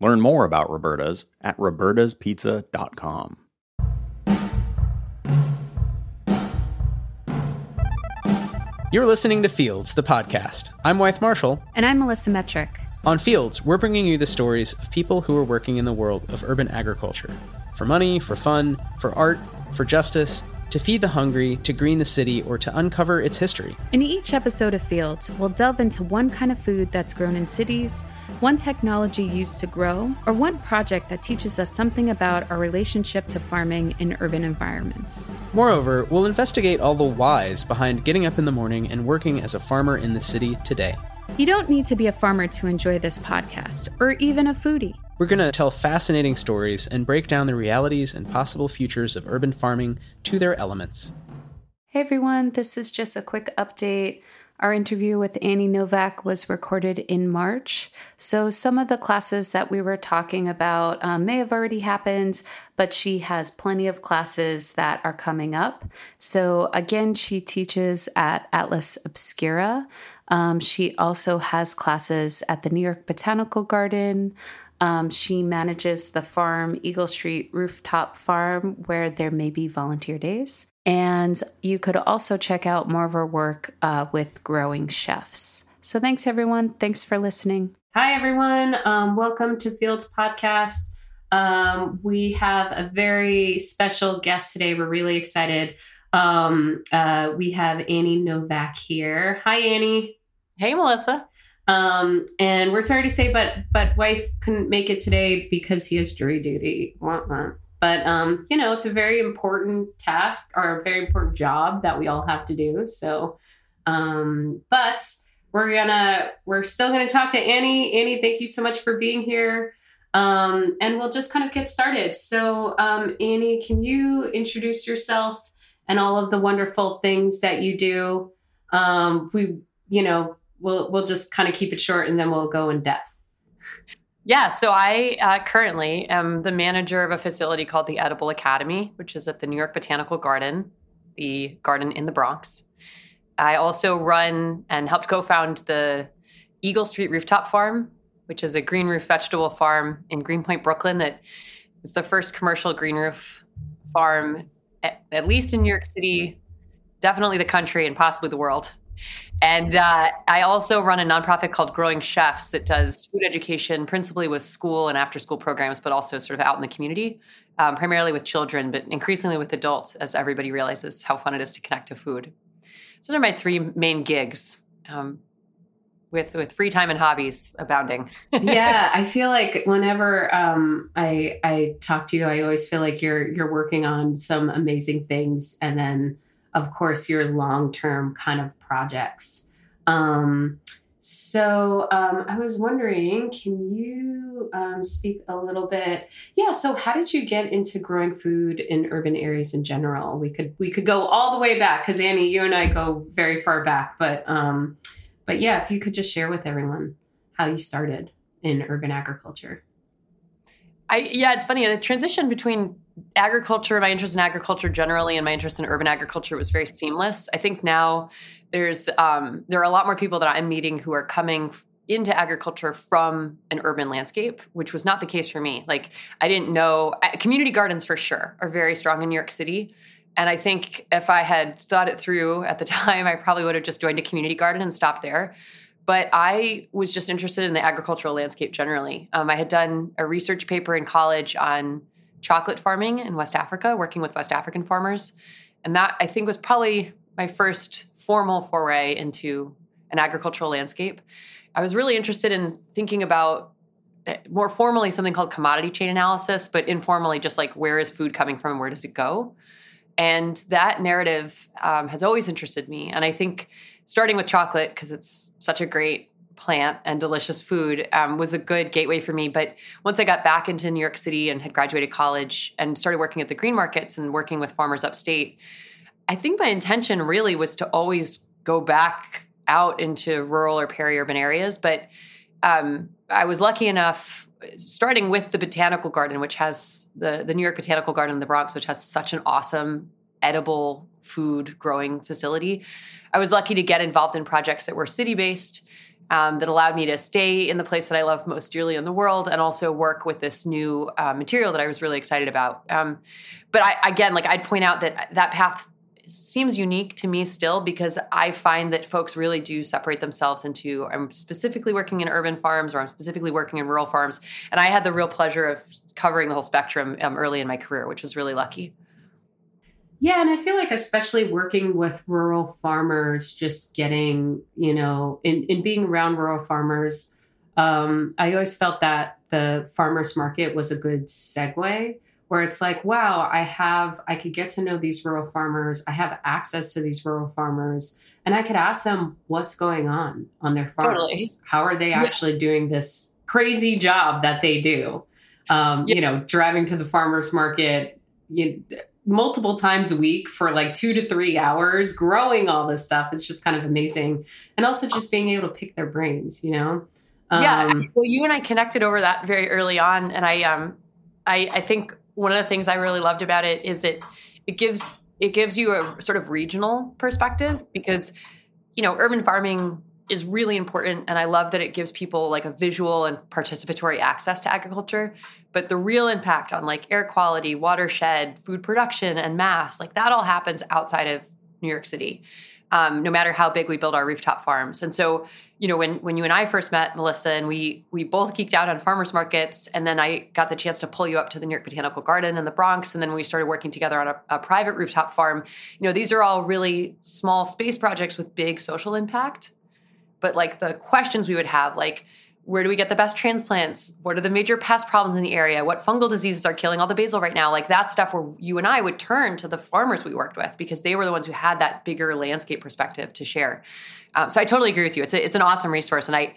Learn more about Roberta's at robertaspizza.com. You're listening to Fields, the podcast. I'm Wythe Marshall. And I'm Melissa Metrick. On Fields, we're bringing you the stories of people who are working in the world of urban agriculture for money, for fun, for art, for justice, to feed the hungry, to green the city, or to uncover its history. In each episode of Fields, we'll delve into one kind of food that's grown in cities, one technology used to grow, or one project that teaches us something about our relationship to farming in urban environments. Moreover, we'll investigate all the whys behind getting up in the morning and working as a farmer in the city today. You don't need to be a farmer to enjoy this podcast, or even a foodie. We're going to tell fascinating stories and break down the realities and possible futures of urban farming to their elements. Hey everyone, this is just a quick update. Our interview with Annie Novak was recorded in March. So, some of the classes that we were talking about um, may have already happened, but she has plenty of classes that are coming up. So, again, she teaches at Atlas Obscura. Um, she also has classes at the New York Botanical Garden. Um, she manages the farm, Eagle Street Rooftop Farm, where there may be volunteer days. And you could also check out more of her work uh, with Growing Chefs. So thanks, everyone. Thanks for listening. Hi, everyone. Um, welcome to Fields Podcast. Um, we have a very special guest today. We're really excited. Um, uh, we have Annie Novak here. Hi, Annie. Hey, Melissa. Um, and we're sorry to say, but but Wythe couldn't make it today because he has jury duty. But um, you know, it's a very important task or a very important job that we all have to do. So, um, but we're gonna we're still gonna talk to Annie. Annie, thank you so much for being here. Um, and we'll just kind of get started. So, um, Annie, can you introduce yourself and all of the wonderful things that you do? Um, we, you know, we'll we'll just kind of keep it short and then we'll go in depth. Yeah, so I uh, currently am the manager of a facility called the Edible Academy, which is at the New York Botanical Garden, the garden in the Bronx. I also run and helped co-found the Eagle Street Rooftop Farm, which is a green roof vegetable farm in Greenpoint, Brooklyn. That was the first commercial green roof farm, at, at least in New York City, definitely the country, and possibly the world. And uh, I also run a nonprofit called Growing Chefs that does food education, principally with school and after school programs, but also sort of out in the community, um, primarily with children, but increasingly with adults as everybody realizes how fun it is to connect to food. So those are my three main gigs. Um, with with free time and hobbies abounding. yeah, I feel like whenever um, I I talk to you, I always feel like you're you're working on some amazing things, and then of course, your long term kind of projects. Um, so um, I was wondering, can you um, speak a little bit? Yeah. So how did you get into growing food in urban areas in general? We could we could go all the way back because Annie, you and I go very far back. But um, but yeah, if you could just share with everyone how you started in urban agriculture. I yeah, it's funny the transition between agriculture, my interest in agriculture generally, and my interest in urban agriculture was very seamless. I think now there's um, there are a lot more people that I'm meeting who are coming into agriculture from an urban landscape, which was not the case for me. Like I didn't know community gardens for sure are very strong in New York City. And I think if I had thought it through at the time, I probably would have just joined a community garden and stopped there. But I was just interested in the agricultural landscape generally. Um, I had done a research paper in college on chocolate farming in West Africa, working with West African farmers. And that I think was probably my first formal foray into an agricultural landscape. I was really interested in thinking about eh, more formally something called commodity chain analysis, but informally just like where is food coming from and where does it go? And that narrative um, has always interested me. And I think starting with chocolate, because it's such a great plant and delicious food, um, was a good gateway for me. But once I got back into New York City and had graduated college and started working at the green markets and working with farmers upstate, I think my intention really was to always go back out into rural or peri-urban areas. But um, I was lucky enough, starting with the botanical garden, which has the the New York Botanical Garden in the Bronx, which has such an awesome edible food growing facility. I was lucky to get involved in projects that were city based. Um, that allowed me to stay in the place that I love most dearly in the world, and also work with this new uh, material that I was really excited about. Um, but I, again, like I'd point out that that path seems unique to me still because I find that folks really do separate themselves into I'm specifically working in urban farms or I'm specifically working in rural farms. And I had the real pleasure of covering the whole spectrum um, early in my career, which was really lucky. Yeah, and I feel like especially working with rural farmers, just getting, you know, in, in being around rural farmers, um, I always felt that the farmers market was a good segue where it's like, wow, I have, I could get to know these rural farmers. I have access to these rural farmers. And I could ask them what's going on on their farms. Totally. How are they actually yeah. doing this crazy job that they do? Um, yeah. You know, driving to the farmer's market you, multiple times a week for like two to three hours, growing all this stuff. It's just kind of amazing. And also just being able to pick their brains, you know? Um, yeah. Well, you and I connected over that very early on. And I, um, I, I think one of the things I really loved about it is it it gives it gives you a sort of regional perspective because you know urban farming is really important and I love that it gives people like a visual and participatory access to agriculture but the real impact on like air quality, watershed, food production and mass like that all happens outside of New York City. Um, no matter how big we build our rooftop farms. And so you know when when you and I first met Melissa and we we both geeked out on farmers markets and then I got the chance to pull you up to the New York Botanical Garden in the Bronx and then we started working together on a, a private rooftop farm you know these are all really small space projects with big social impact but like the questions we would have like where do we get the best transplants? What are the major pest problems in the area? What fungal diseases are killing all the basil right now? Like that stuff where you and I would turn to the farmers we worked with because they were the ones who had that bigger landscape perspective to share. Um, so I totally agree with you. It's a, it's an awesome resource, and I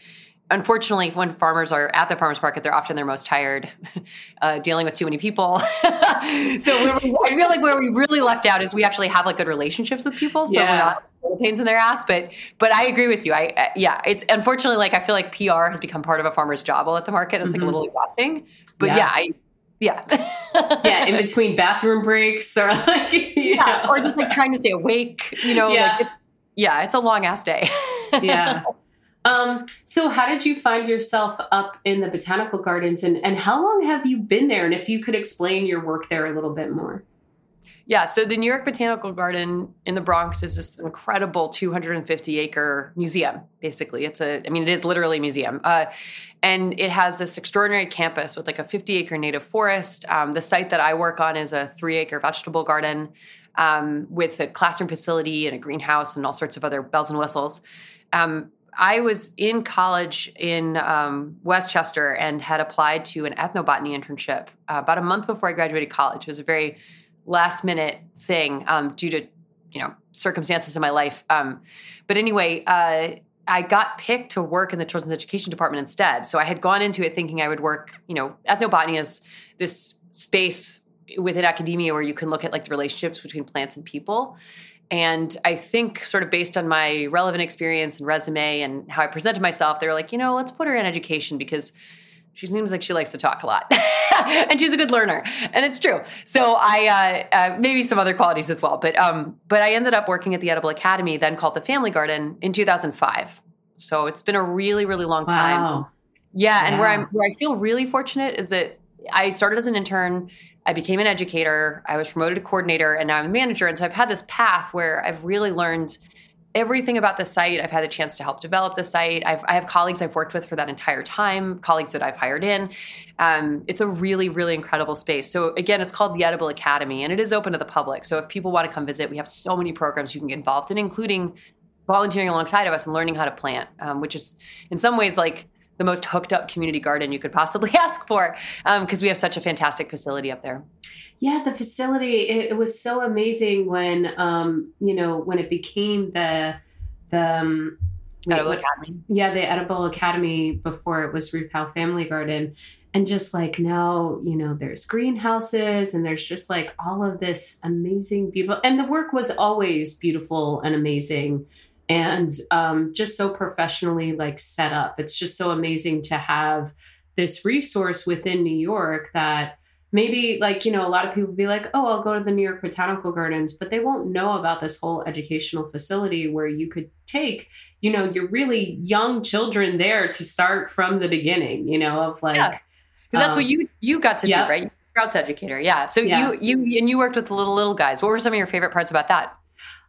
unfortunately, when farmers are at the farmers market, they're often their most tired, uh, dealing with too many people. so I feel like where we really lucked out is we actually have like good relationships with people. So yeah. we're not pains in their ass. But but I agree with you. I uh, yeah, it's unfortunately like I feel like PR has become part of a farmer's job at the market. It's mm-hmm. like a little exhausting. But yeah, yeah I yeah. yeah, in between bathroom breaks or like yeah, know. or just like trying to stay awake, you know, yeah. like it's yeah, it's a long ass day. yeah. Um, so how did you find yourself up in the botanical gardens and, and how long have you been there? And if you could explain your work there a little bit more. Yeah, so the New York Botanical Garden in the Bronx is this incredible 250 acre museum. Basically, it's a, I mean, it is literally a museum, uh, and it has this extraordinary campus with like a 50 acre native forest. Um, the site that I work on is a three acre vegetable garden um, with a classroom facility and a greenhouse and all sorts of other bells and whistles. Um, I was in college in um, Westchester and had applied to an ethnobotany internship uh, about a month before I graduated college. It was a very last minute thing um, due to you know circumstances in my life. Um, but anyway, uh, I got picked to work in the children's education department instead. So I had gone into it thinking I would work. You know, ethnobotany is this space within academia where you can look at like the relationships between plants and people. And I think, sort of based on my relevant experience and resume and how I presented myself, they were like, you know, let's put her in education because she seems like she likes to talk a lot. And she's a good learner. And it's true. So i uh, uh, maybe some other qualities as well. But um but i ended up working at the edible academy then called the family garden in 2005 so it's been a really really long time. Wow. yeah, and where I'm where I feel really fortunate is that I started as an intern, I became an educator, I was promoted to coordinator, and now I'm a manager. And so I've had this path where I've really learned everything about the site. I've had a chance to help develop the site. I've, I have colleagues I've worked with for that entire time, colleagues that I've hired in. Um, it's a really, really incredible space. So again, it's called the Edible Academy, and it is open to the public. So if people want to come visit, we have so many programs you can get involved in, including volunteering alongside of us and learning how to plant, um, which is in some ways like the most hooked up community garden you could possibly ask for because we have such a fantastic facility up there. Yeah, the facility it, it was so amazing when um you know when it became the the um, Edible Academy. yeah the Edible Academy before it was Ruth Howell Family Garden and just like now you know there's greenhouses and there's just like all of this amazing beautiful and the work was always beautiful and amazing and um, just so professionally like set up it's just so amazing to have this resource within New York that maybe like you know a lot of people be like oh i'll go to the new york botanical gardens but they won't know about this whole educational facility where you could take you know your really young children there to start from the beginning you know of like Yeah. Because that's Um, what you you got to yeah. do, right? Sprouts educator, yeah. So Yeah. you you and you worked with the little little guys. What were some of your favorite parts about that?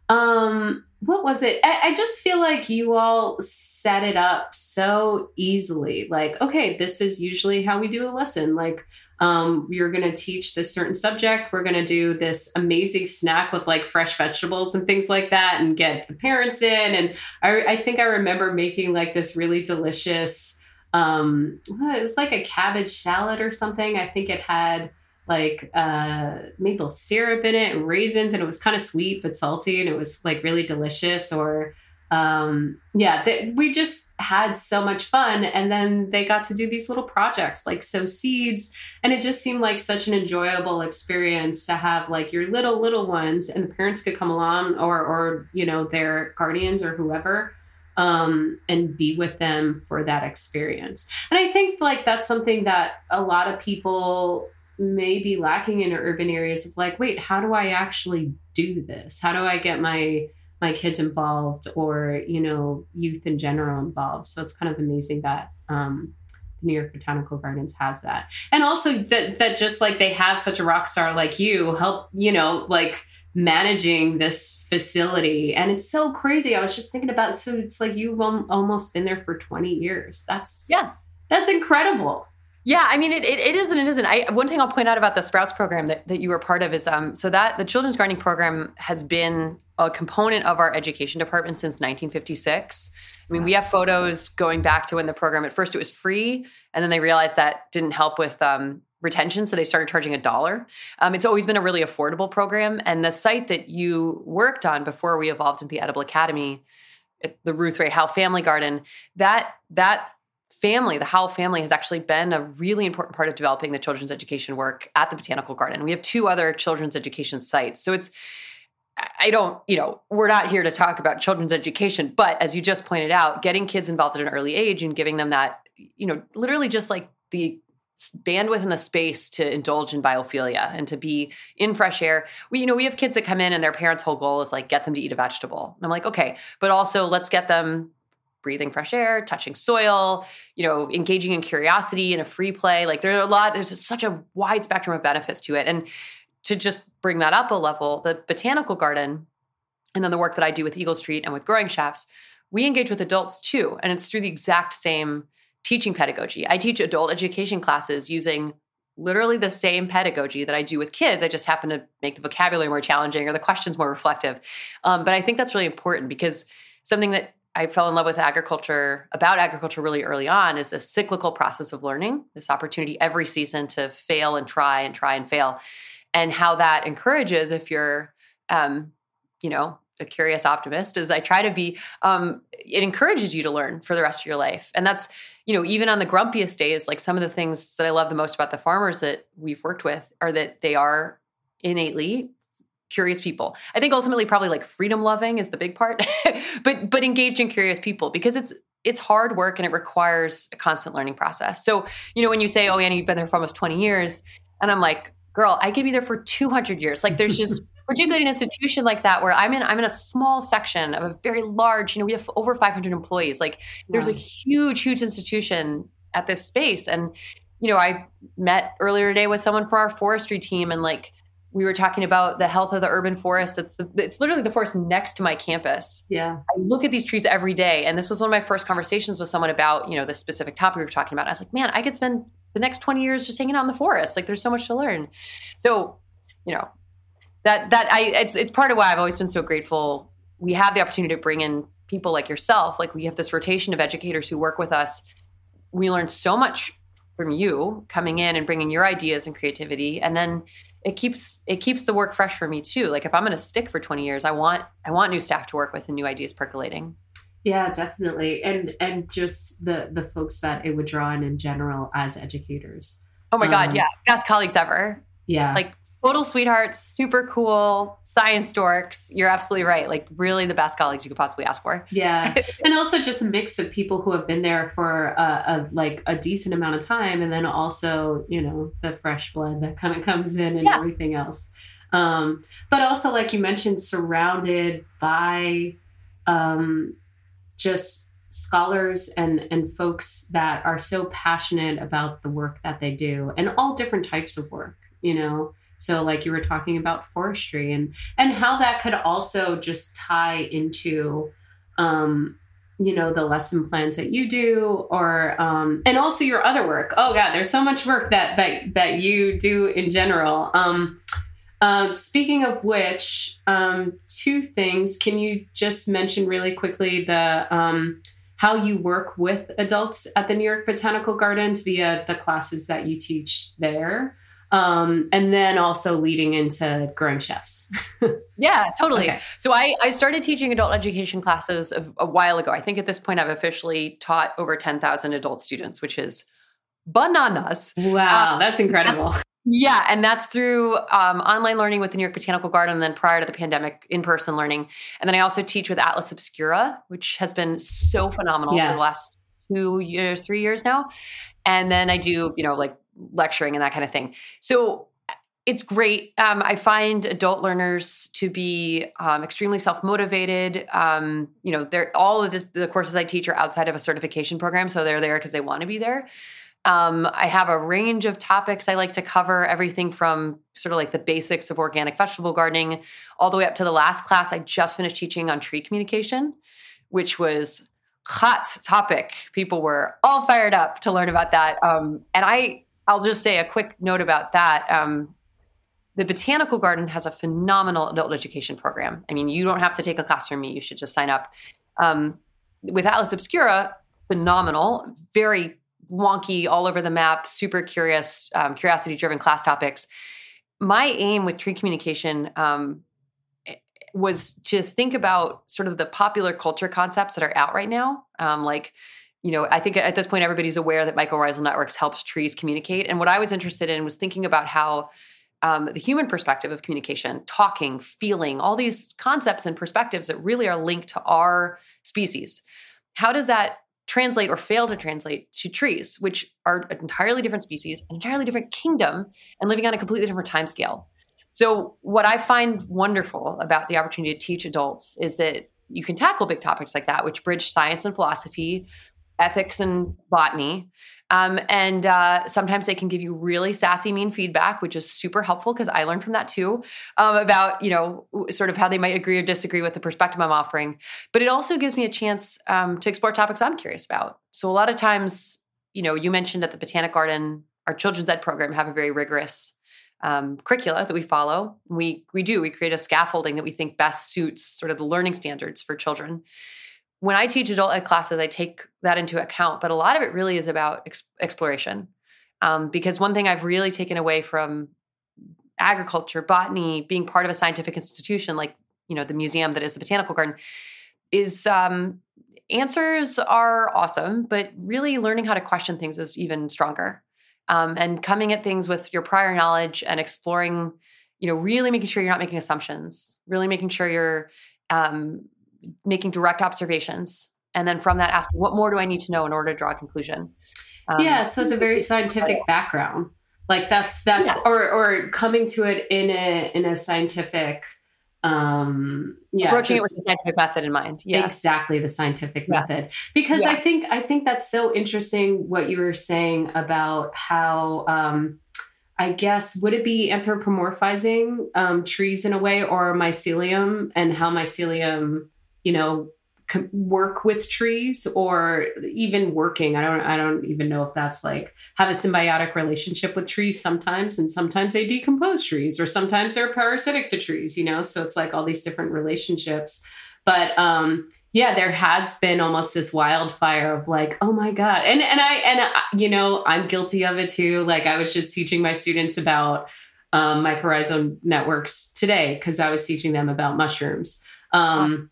Um, what was it? I, I just feel like you all set it up so easily. Like, okay, this is usually how we do a lesson. Like, um, you're going to teach this certain subject. We're going to do this amazing snack with like fresh vegetables and things like that, and get the parents in. And I, I think I remember making like this really delicious. Um, it was like a cabbage salad or something. I think it had like uh maple syrup in it and raisins and it was kind of sweet but salty and it was like really delicious or um yeah th- we just had so much fun and then they got to do these little projects like sow seeds and it just seemed like such an enjoyable experience to have like your little little ones and the parents could come along or or you know their guardians or whoever um, and be with them for that experience. And I think like that's something that a lot of people may be lacking in urban areas of like, wait, how do I actually do this? How do I get my my kids involved or you know youth in general involved? So it's kind of amazing that um, the New York Botanical Gardens has that, and also that that just like they have such a rock star like you help you know like managing this facility and it's so crazy i was just thinking about so it's like you've almost been there for 20 years that's Yeah. that's incredible Yeah, I mean, it, it, it is and it isn't. I, one thing I'll point out about the Sprouts program that, that you were part of is um, so that the Children's Gardening Program has been a component of our education department since 1956. I mean, we have photos going back to when the program, at first it was free, and then they realized that didn't help with um, retention, so they started charging a dollar. Um, it's always been a really affordable program. And the site that you worked on before we evolved into the Edible Academy, the Ruth Rea Howell Family Garden, that that family, the Howell family, has actually been a really important part of developing the children's education work at the Botanical Garden. We have two other children's education sites. So it's, I don't, you know, we're not here to talk about children's education, but as you just pointed out, getting kids involved at an early age and giving them that, you know, literally just like the bandwidth and the space to indulge in biophilia and to be in fresh air. We, you know, we have kids that come in and their parents' whole goal is like get them to eat a vegetable. And I'm like, okay, but also let's get them breathing fresh air, touching soil, you know, engaging in curiosity and a free play. Like there are a lot, there's such a wide spectrum of benefits to it. And to just bring that up a level, the botanical garden, and then the work that I do with Eagle Street and with growing chefs, we engage with adults too. And it's through the exact same teaching pedagogy. I teach adult education classes using literally the same pedagogy that I do with kids. I just happen to make the vocabulary more challenging or the questions more reflective. Um, but I think that's really important because something that I fell in love with agriculture about agriculture really early on is a cyclical process of learning, this opportunity every season to fail and try and try and fail. And how that encourages if you're um, you know, a curious optimist as I try to be, um, it encourages you to learn for the rest of your life. And that's, you know, even on the grumpiest days, like some of the things that I love the most about the farmers that we've worked with are that they are innately curious people. I think ultimately probably like freedom loving is the big part, but but engaged and curious people because it's it's hard work and it requires a constant learning process. So, you know, when you say, "Oh, Annie, you've been there for almost 20 years," and I'm like, "Girl, I could be there for 200 years." Like, there's just particularly an institution like that where I'm in I'm in a small section of a very large, you know, we have over 500 employees. Like, there's a huge, huge institution at this space, and you know, I met earlier today with someone from our forestry team, and like we were talking about the health of the urban forest. It's the, it's literally the forest next to my campus. Yeah. I look at these trees every day. And this was one of my first conversations with someone about, you know, the specific topic we were talking about. I was like, man, I could spend the next 20 years just hanging out in the forest. Like there's so much to learn. So, you know, that, that I, it's, it's part of why I've always been so grateful. We have the opportunity to bring in people like yourself. Like we have this rotation of educators who work with us. We learn so much from you coming in and bringing your ideas and creativity. And then, it keeps it keeps the work fresh for me too. Like if i'm going to stick for 20 years i want i want new staff to work with and new ideas percolating. Yeah definitely. And and just the the folks that it would draw in in general as educators. Oh my um, god yeah. Best colleagues ever yeah. Like total sweethearts super cool science dorks. You're absolutely right. Like really the best colleagues you could possibly ask for. Yeah. And also just a mix of people who have been there for a, a, like a decent amount of time and then also you know the fresh blood that kind of comes in and yeah. everything else. Um, but also like you mentioned surrounded by um, just scholars and and folks that are so passionate about the work that they do and all different types of work you know so like you were talking about forestry and and how that could also just tie into um you know the lesson plans that you do or um and also your other work oh god there's so much work that that that you do in general um um, speaking of which, um, two things. Can you just mention really quickly the um, how you work with adults at the New York Botanical Gardens via the classes that you teach there? Um, and then also leading into growing chefs. yeah, totally. Okay. So I, I started teaching adult education classes a, a, while ago. I think at this point I've officially taught over 10,000 adult students, which is bananas. Wow, um, that's incredible. yeah, and that's through um, online learning with the New York Botanical Garden, and then prior to the pandemic, in-person learning. And then I also teach with Atlas Obscura, which has been so phenomenal yes. for the last two years, three years now. And then I do, you know, like lecturing and that kind of thing. So it's great. Um, I find adult learners to be um, extremely self motivated. Um, you know, they're all of this, the courses I teach are outside of a certification program, so they're there because they want to be there. Um, I have a range of topics I like to cover, everything from sort of like the basics of organic vegetable gardening, all the way up to the last class I just finished teaching on tree communication, which was hot topic. People were all fired up to learn about that, um, and I I'll just say a quick note about that. Um, the Botanical Garden has a phenomenal adult education program. I mean, you don't have to take a class from me, you should just sign up. Um, with Atlas Obscura, phenomenal, very wonky, all over the map, super curious, um, curiosity driven class topics. My aim with tree communication um, was to think about sort of the popular culture concepts that are out right now, um, like you know, I think at this point everybody's aware that mycorrhizal networks helps trees communicate. And what I was interested in was thinking about how um, the human perspective of communication, talking, feeling, all these concepts and perspectives that really are linked to our species. How does that translate or fail to translate to trees, which are an entirely different species, an entirely different kingdom, and living on a completely different time scale? So, what I find wonderful about the opportunity to teach adults is that you can tackle big topics like that, which bridge science and philosophy ethics and botany. Um, and uh, sometimes they can give you really sassy, mean feedback, which is super helpful because I learned from that too um, about, you know, sort of how they might agree or disagree with the perspective I'm offering. But it also gives me a chance um, to explore topics I'm curious about. So a lot of times, you know, you mentioned at the Botanic Garden, our children's ed program have a very rigorous um, curricula that we follow. We we do we create a scaffolding that we think best suits sort of the learning standards for children when I teach adult ed classes, I take that into account, but a lot of it really is about ex- exploration. Um, because one thing I've really taken away from agriculture, botany, being part of a scientific institution like you know the museum that is the botanical garden, is um, answers are awesome, but really learning how to question things is even stronger. Um, and coming at things with your prior knowledge and exploring, you know, really making sure you're not making assumptions, really making sure you're um, making direct observations and then from that ask what more do i need to know in order to draw a conclusion um, yeah so it's a very scientific background like that's that's yeah. or or coming to it in a in a scientific um yeah approaching just, it with the scientific method in mind yeah exactly the scientific yeah. method because yeah. i think i think that's so interesting what you were saying about how um i guess would it be anthropomorphizing um trees in a way or mycelium and how mycelium you know work with trees or even working. I don't i don't even know if that's like have a symbiotic relationship with trees sometimes and sometimes they decompose trees or sometimes they're parasitic to trees you know? So it's like all these different relationships. But um yeah there has been almost this wildfire of like oh my god. And and i and I, you know i'm guilty of it too. Like i was just teaching my students about um, mycorrhizal networks today because i was teaching them about mushrooms. Um, awesome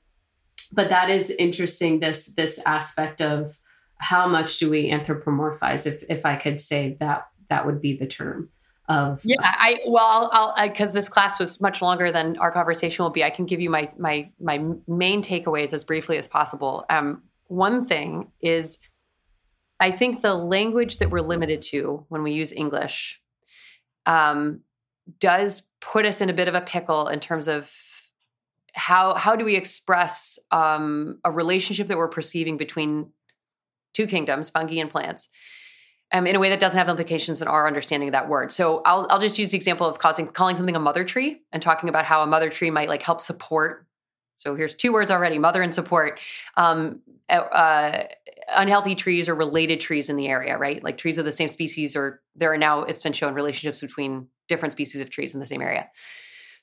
but that is interesting this this aspect of how much do we anthropomorphize if if i could say that that would be the term of yeah i well i'll because this class was much longer than our conversation will be i can give you my my my main takeaways as briefly as possible. Um one thing is i think the language that we're limited to when we use english um does put us in a bit of a pickle in terms of how how do we express um, a relationship that we're perceiving between two kingdoms, fungi and plants, um, in a way that doesn't have implications in our understanding of that word. So I'll I'll just use the example of causing calling something a mother tree and talking about how a mother tree might like help support. So here's two words already: mother and support. Um, uh, unhealthy trees or related trees in the area, right? Like trees of the same species, or there are now it's been shown relationships between different species of trees in the same area.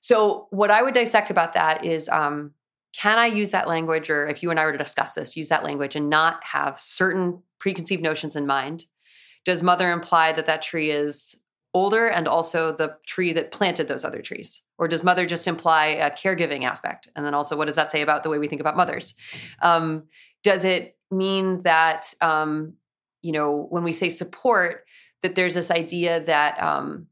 So, what I would dissect about that is um, can I use that language, or if you and I were to discuss this, use that language and not have certain preconceived notions in mind? Does mother imply that that tree is older and also the tree that planted those other trees? Or does mother just imply a caregiving aspect? And then also, what does that say about the way we think about mothers? Um, does it mean that, um, you know, when we say support, that there's this idea that, um,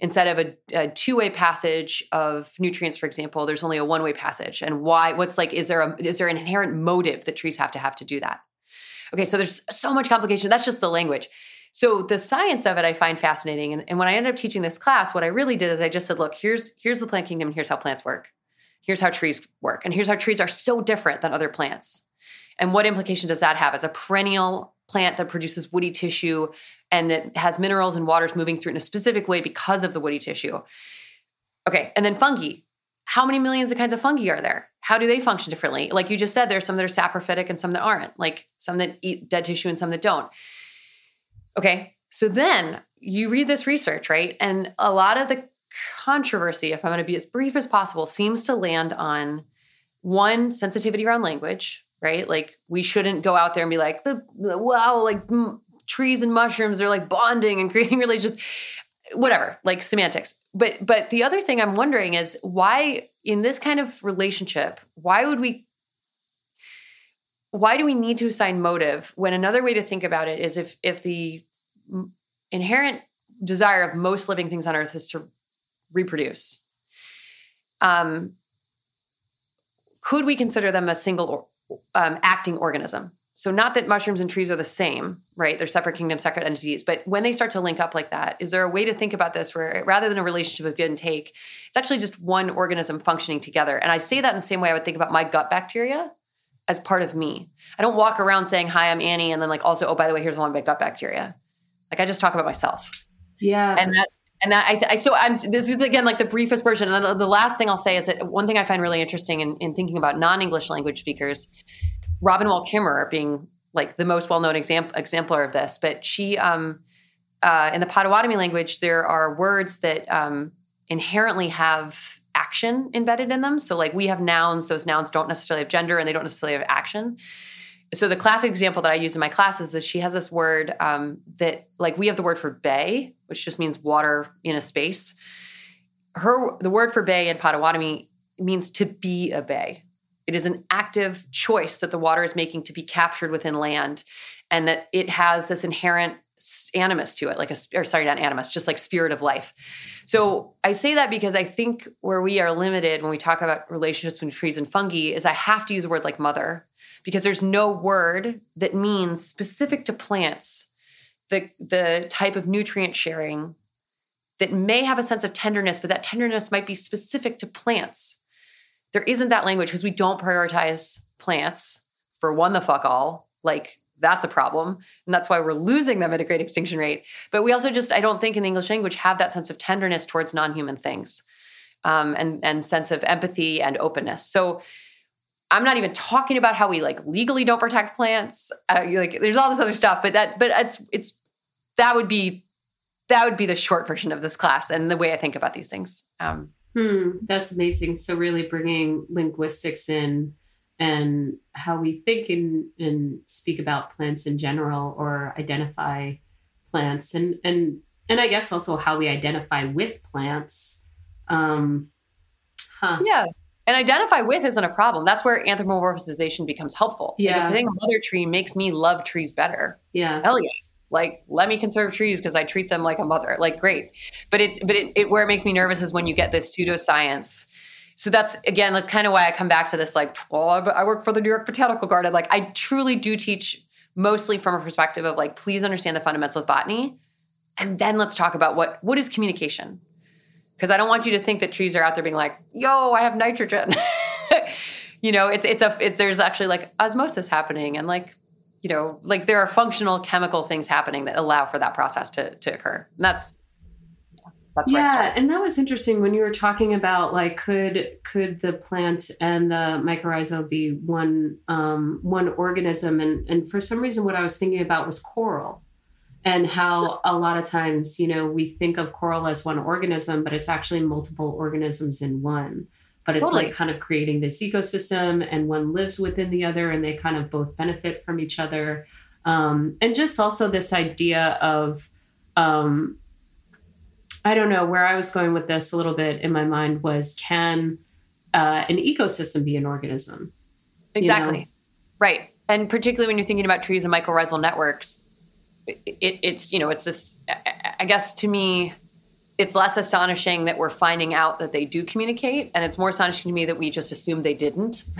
instead of a, a, two-way passage of nutrients for example there's only a one-way passage. And why what's like is there a is there an inherent motive that trees have to have to do that? Okay so there's so much complication. That's just the language. So the science of it i find fascinating. And, and when i ended up teaching this class what i really did is i just said look here's here's the plant kingdom and here's how plants work. Here's how trees work. And here's how trees are so different than other plants. And what implication does that have? As a perennial plant that produces woody tissue and that has minerals and waters moving through it in a specific way because of the woody tissue. Okay, and then fungi. How many millions of kinds of fungi are there? How do they function differently? Like you just said, there's some that are saprophytic and some that aren't, like some that eat dead tissue and some that don't. Okay, so then you read this research, right? And a lot of the controversy, if I'm going to be as brief as possible, seems to land on one sensitivity around language, right? Like we shouldn't go out there and be like the wow, like mm, trees and mushrooms are like bonding and creating relationships whatever like semantics. But but the other thing i'm wondering is why in this kind of relationship why would we why do we need to assign motive when another way to think about it is if if the inherent desire of most living things on earth is to reproduce? Um could we consider them a single um, acting organism so, not that mushrooms and trees are the same, right? They're separate kingdoms, separate entities. But when they start to link up like that, is there a way to think about this where rather than a relationship of give and take, it's actually just one organism functioning together? And I say that in the same way I would think about my gut bacteria as part of me. I don't walk around saying, Hi, I'm Annie, and then like also, oh, by the way, here's one of my gut bacteria. Like I just talk about myself. Yeah. And that and that I, I, so I'm this is again like the briefest version and the, the, last thing i'll say is that one thing i find really interesting in, in thinking about non-english language speakers Robin Wall Kimmerer being like the most well-known example exemplar of this, but she um, uh, in the Potawatomi language there are words that um, inherently have action embedded in them. So like we have nouns, those nouns don't necessarily have gender and they don't necessarily have action. So the classic example that I use in my classes is she has this word um, that like we have the word for bay, which just means water in a space. Her the word for bay in Potawatomi means to be a bay. It is an active choice that the water is making to be captured within land, and that it has this inherent animus to it, like a or sorry, not animus, just like spirit of life. So I say that because I think where we are limited when we talk about relationships between trees and fungi is I have to use a word like mother. because there's no word that means specific to plants the the type of nutrient sharing that may have a sense of tenderness, but that tenderness might be specific to plants. There isn't that language because we don't prioritize plants for one the fuck all. Like that's a problem. And that's why we're losing them at a great extinction rate. But we also just, I don't think in the English language have that sense of tenderness towards non-human things um, and, and sense of empathy and openness. So I'm not even talking about how we like legally don't protect plants. Uh, like there's all this other stuff, but that, but it's, it's, that would be that would be the short version of this class and the way I think about these things. Um, hmm, that's amazing. So really bringing linguistics in and how we think and, and speak about plants in general or identify plants and and and I guess also how we identify with plants. Um, huh. Yeah. And identify with isn't a problem. That's where anthropomorphization becomes helpful. Yeah. Like if I think a mother tree makes me love trees better. Yeah. Hell yeah like let me conserve trees because i treat them like a mother like great. But it's but it, it, where it makes me nervous is when you get this pseudoscience. So that's again that's kind of why i come back to this like well i work for the new york botanical garden. Like i truly do teach mostly from a perspective of like please understand the fundamentals of botany and then let's talk about what what is communication? Because i don't want you to think that trees are out there being like yo i have nitrogen. You know it's it's a it, there's actually like osmosis happening and like you know, like there are functional chemical things happening that allow for that process to to occur. And that's that's yeah, and that was interesting when you were talking about like could could the plant and the mycorrhizal be one um, one organism, and and for some reason, what I was thinking about was coral, and how a lot of times you know we think of coral as one organism, but it's actually multiple organisms in one but it's totally. like kind of creating this ecosystem and one lives within the other and they kind of both benefit from each other um, and just also this idea of um, i don't know where i was going with this a little bit in my mind was can uh, an ecosystem be an organism exactly you know? right and particularly when you're thinking about trees and mycorrhizal networks it, it, it's you know it's this i guess to me it's less astonishing that we're finding out that they do communicate and it's more astonishing to me that we just assumed they didn't.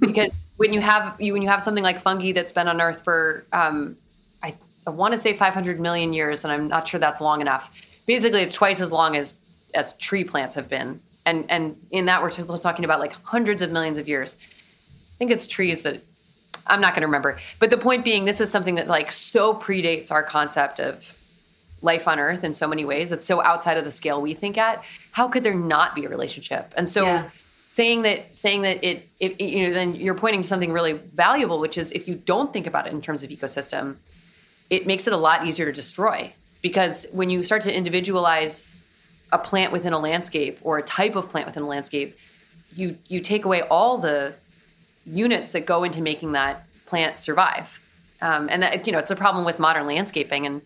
Because when you have you when you have something like fungi that's been on earth for um, I, I want to say 500 million years and i'm not sure that's long enough. Basically it's twice as long as as tree plants have been. And and in that we're talking about like hundreds of millions of years. I think it's trees that i'm not going to remember. But the point being this is something that like so predates our concept of life on earth in so many ways it's so outside of the scale we think at how could there not be a relationship? And so yeah. saying that saying that it, it, you know then you're pointing to something really valuable which is if you don't think about it in terms of ecosystem it makes it a lot easier to destroy. Because when you start to individualize a plant within a landscape or a type of plant within a landscape you you take away all the units that go into making that plant survive. Um, and that you know it's a problem with modern landscaping and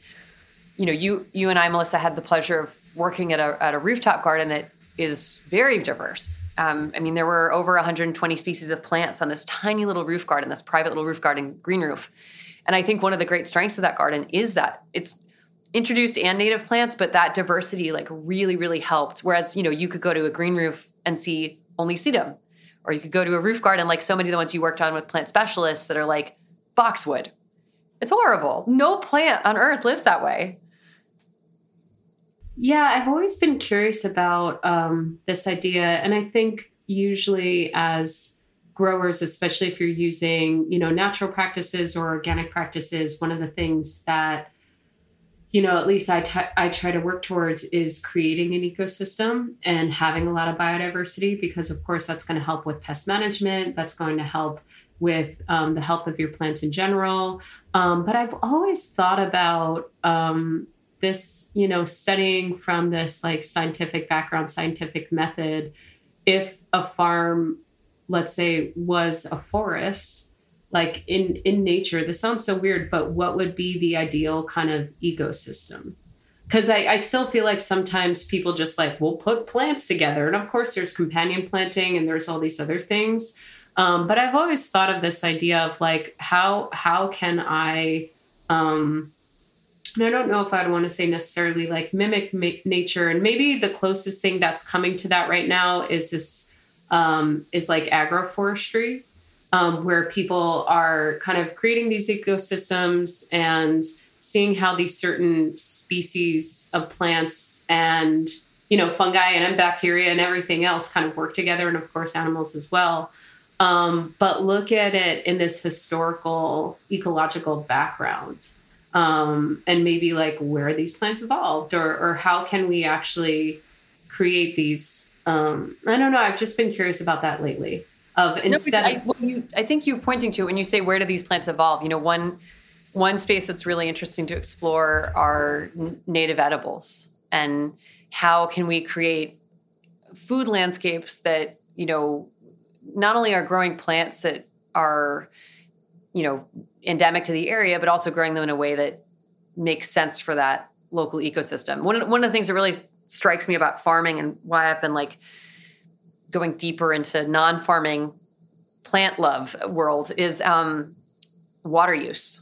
you know, you you and I, Melissa, had the pleasure of working at a at a rooftop garden that is very diverse. Um, I mean, there were over 120 species of plants on this tiny little roof garden, this private little roof garden, green roof. And I think one of the great strengths of that garden is that it's introduced and native plants, but that diversity like really, really helped. Whereas, you know, you could go to a green roof and see only sedum, or you could go to a roof garden like so many of the ones you worked on with plant specialists that are like boxwood. It's horrible. No plant on earth lives that way. Yeah, I've always been curious about um, this idea. And I think usually as growers, especially if you're using, you know, natural practices or organic practices, one of the things that, you know, at least I, t- I try to work towards is creating an ecosystem and having a lot of biodiversity because, of course, that's going to help with pest management. That's going to help with um, the health of your plants in general. Um, but I've always thought about, um, this, you know, studying from this like scientific background, scientific method, if a farm, let's say, was a forest, like in in nature, this sounds so weird, but what would be the ideal kind of ecosystem? Because I, I still feel like sometimes people just like will put plants together. And of course there's companion planting and there's all these other things. Um, but I've always thought of this idea of like how how can I um, and I don't know if I'd want to say necessarily like mimic ma- nature. And maybe the closest thing that's coming to that right now is this um, is like agroforestry. um, where people are kind of creating these ecosystems and seeing how these certain species of plants and you know fungi and bacteria and everything else kind of work together and of course animals as well um, but look at it in this historical ecological background um, and maybe like where these plants evolved or, or how can we actually create these um, i don't know i've just been curious about that lately of instead no, I, you, I think you pointing to when you say where do these plants evolve you know one one space that's really interesting to explore are native edibles and how can we create food landscapes that you know not only are growing plants that are you know endemic to the area but also growing them in a way that makes sense for that local ecosystem. One, one of the things that really strikes me about farming and why i've been like going deeper into non-farming plant love world is um, water use.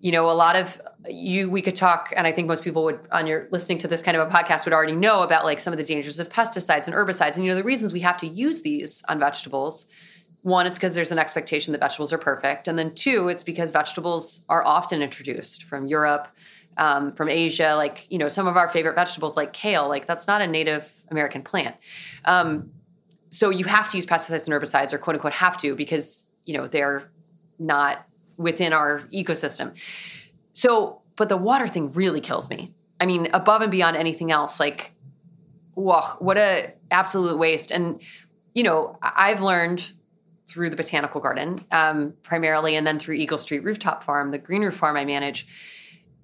You know a lot of you we could talk and i think most people would on your listening to this kind of a podcast would already know about like some of the dangers of pesticides and herbicides and you know the reasons we have to use these on vegetables one it's because there's an expectation that vegetables are perfect and then two it's because vegetables are often introduced from europe um, from asia like you know some of our favorite vegetables like kale like that's not a native american plant um, so you have to use pesticides and herbicides or quote unquote have to because you know they're not within our ecosystem. So, but the water thing really kills me. I mean, above and beyond anything else, like, whoa, what a absolute waste. And you know, I've learned through the botanical garden, um, primarily, and then through Eagle Street Rooftop Farm, the green roof farm I manage,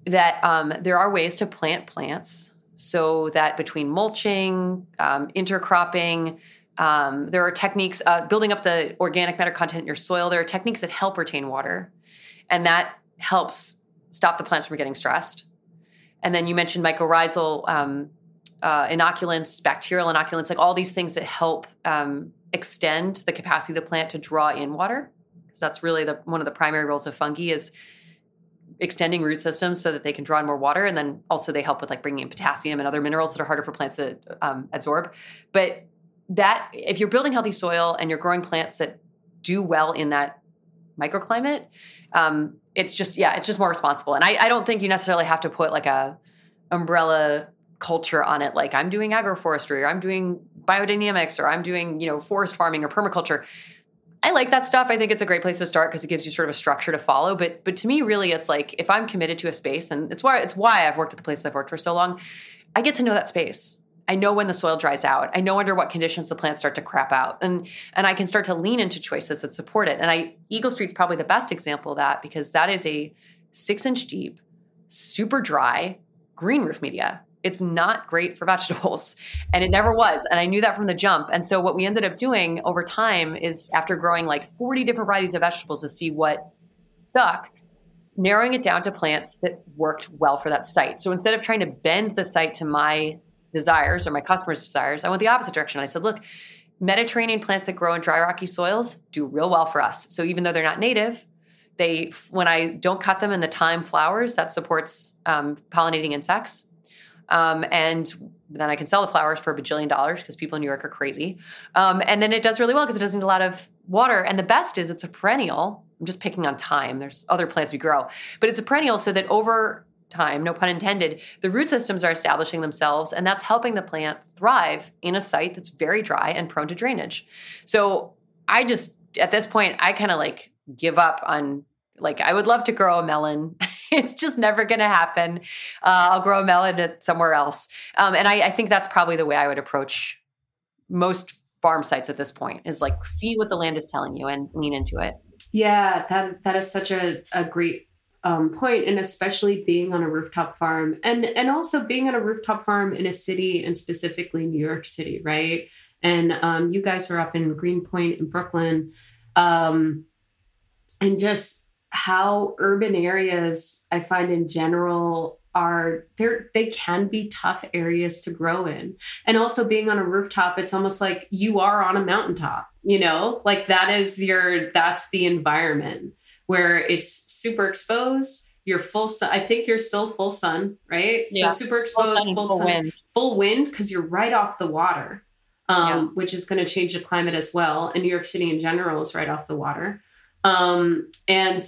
that um, there are ways to plant plants so that between mulching, um, intercropping, um, there are techniques, uh, building up the organic matter content in your soil. There are techniques that help retain water and that helps stop the plants from getting stressed. And then you mentioned mycorrhizal um, uh, inoculants, bacterial inoculants, like all these things that help um, extend the capacity of the plant to draw in water. Because that's really the one of the primary roles of fungi is extending root systems so that they can draw in more water, and then also they help with like bringing in potassium and other minerals that are harder for plants to um, absorb. But that if you're building healthy soil and you're growing plants that do well in that microclimate, um, it's just yeah, it's just more responsible. And I, I don't think you necessarily have to put like a umbrella culture on it like i'm doing agroforestry or i'm doing biodynamics or i'm doing you know forest farming or permaculture i like that stuff i think it's a great place to start because it gives you sort of a structure to follow but but to me really it's like if i'm committed to a space and it's why it's why i've worked at the places i've worked for so long i get to know that space I know when the soil dries out. I know under what conditions the plants start to crap out. And and I can start to lean into choices that support it. And I Eagle Street's probably the best example of that because that is a six inch deep, super dry green roof media. It's not great for vegetables. And it never was. And I knew that from the jump. And so what we ended up doing over thyme is after growing like 40 different varieties of vegetables to see what stuck, narrowing it down to plants that worked well for that site. So instead of trying to bend the site to my desires or my customers' desires. I went the opposite direction. I said, look, Mediterranean plants that grow in dry, rocky soils do real well for us. So even though they're not native, they when I don't cut them in the time flowers, that supports um, pollinating insects. Um, and then I can sell the flowers for a bajillion dollars because people in New York are crazy. Um, and then it does really well because it doesn't need a lot of water. And the best is it's a perennial. I'm just picking on time. There's other plants we grow, but it's a perennial so that over thyme, no pun intended, the root systems are establishing themselves, and that's helping the plant thrive in a site that's very dry and prone to drainage. So I just, at this point, I kind of like give up on. Like I would love to grow a melon. it's just never going to happen. Uh, I'll grow a melon somewhere else, um, and I, I think that's probably the way I would approach most farm sites at this point. Is like see what the land is telling you and lean into it. Yeah, that that is such a, a great um, point, and especially being on a rooftop farm, and and also being on a rooftop farm in a city, and specifically New York City, right? And um, you guys are up in Greenpoint in Brooklyn, um, and just how urban areas I find in general are there they can be tough areas to grow in and also being on a rooftop it's almost like you are on a mountaintop you know like that is your that's the environment where it's super exposed. You're full sun. I think you're still full sun, right? Yeah. So super exposed, full, full, full wind, full wind, because you're right off the water. um, yeah. which is going to change the climate as well. And New York City in general is right off the water. Um, and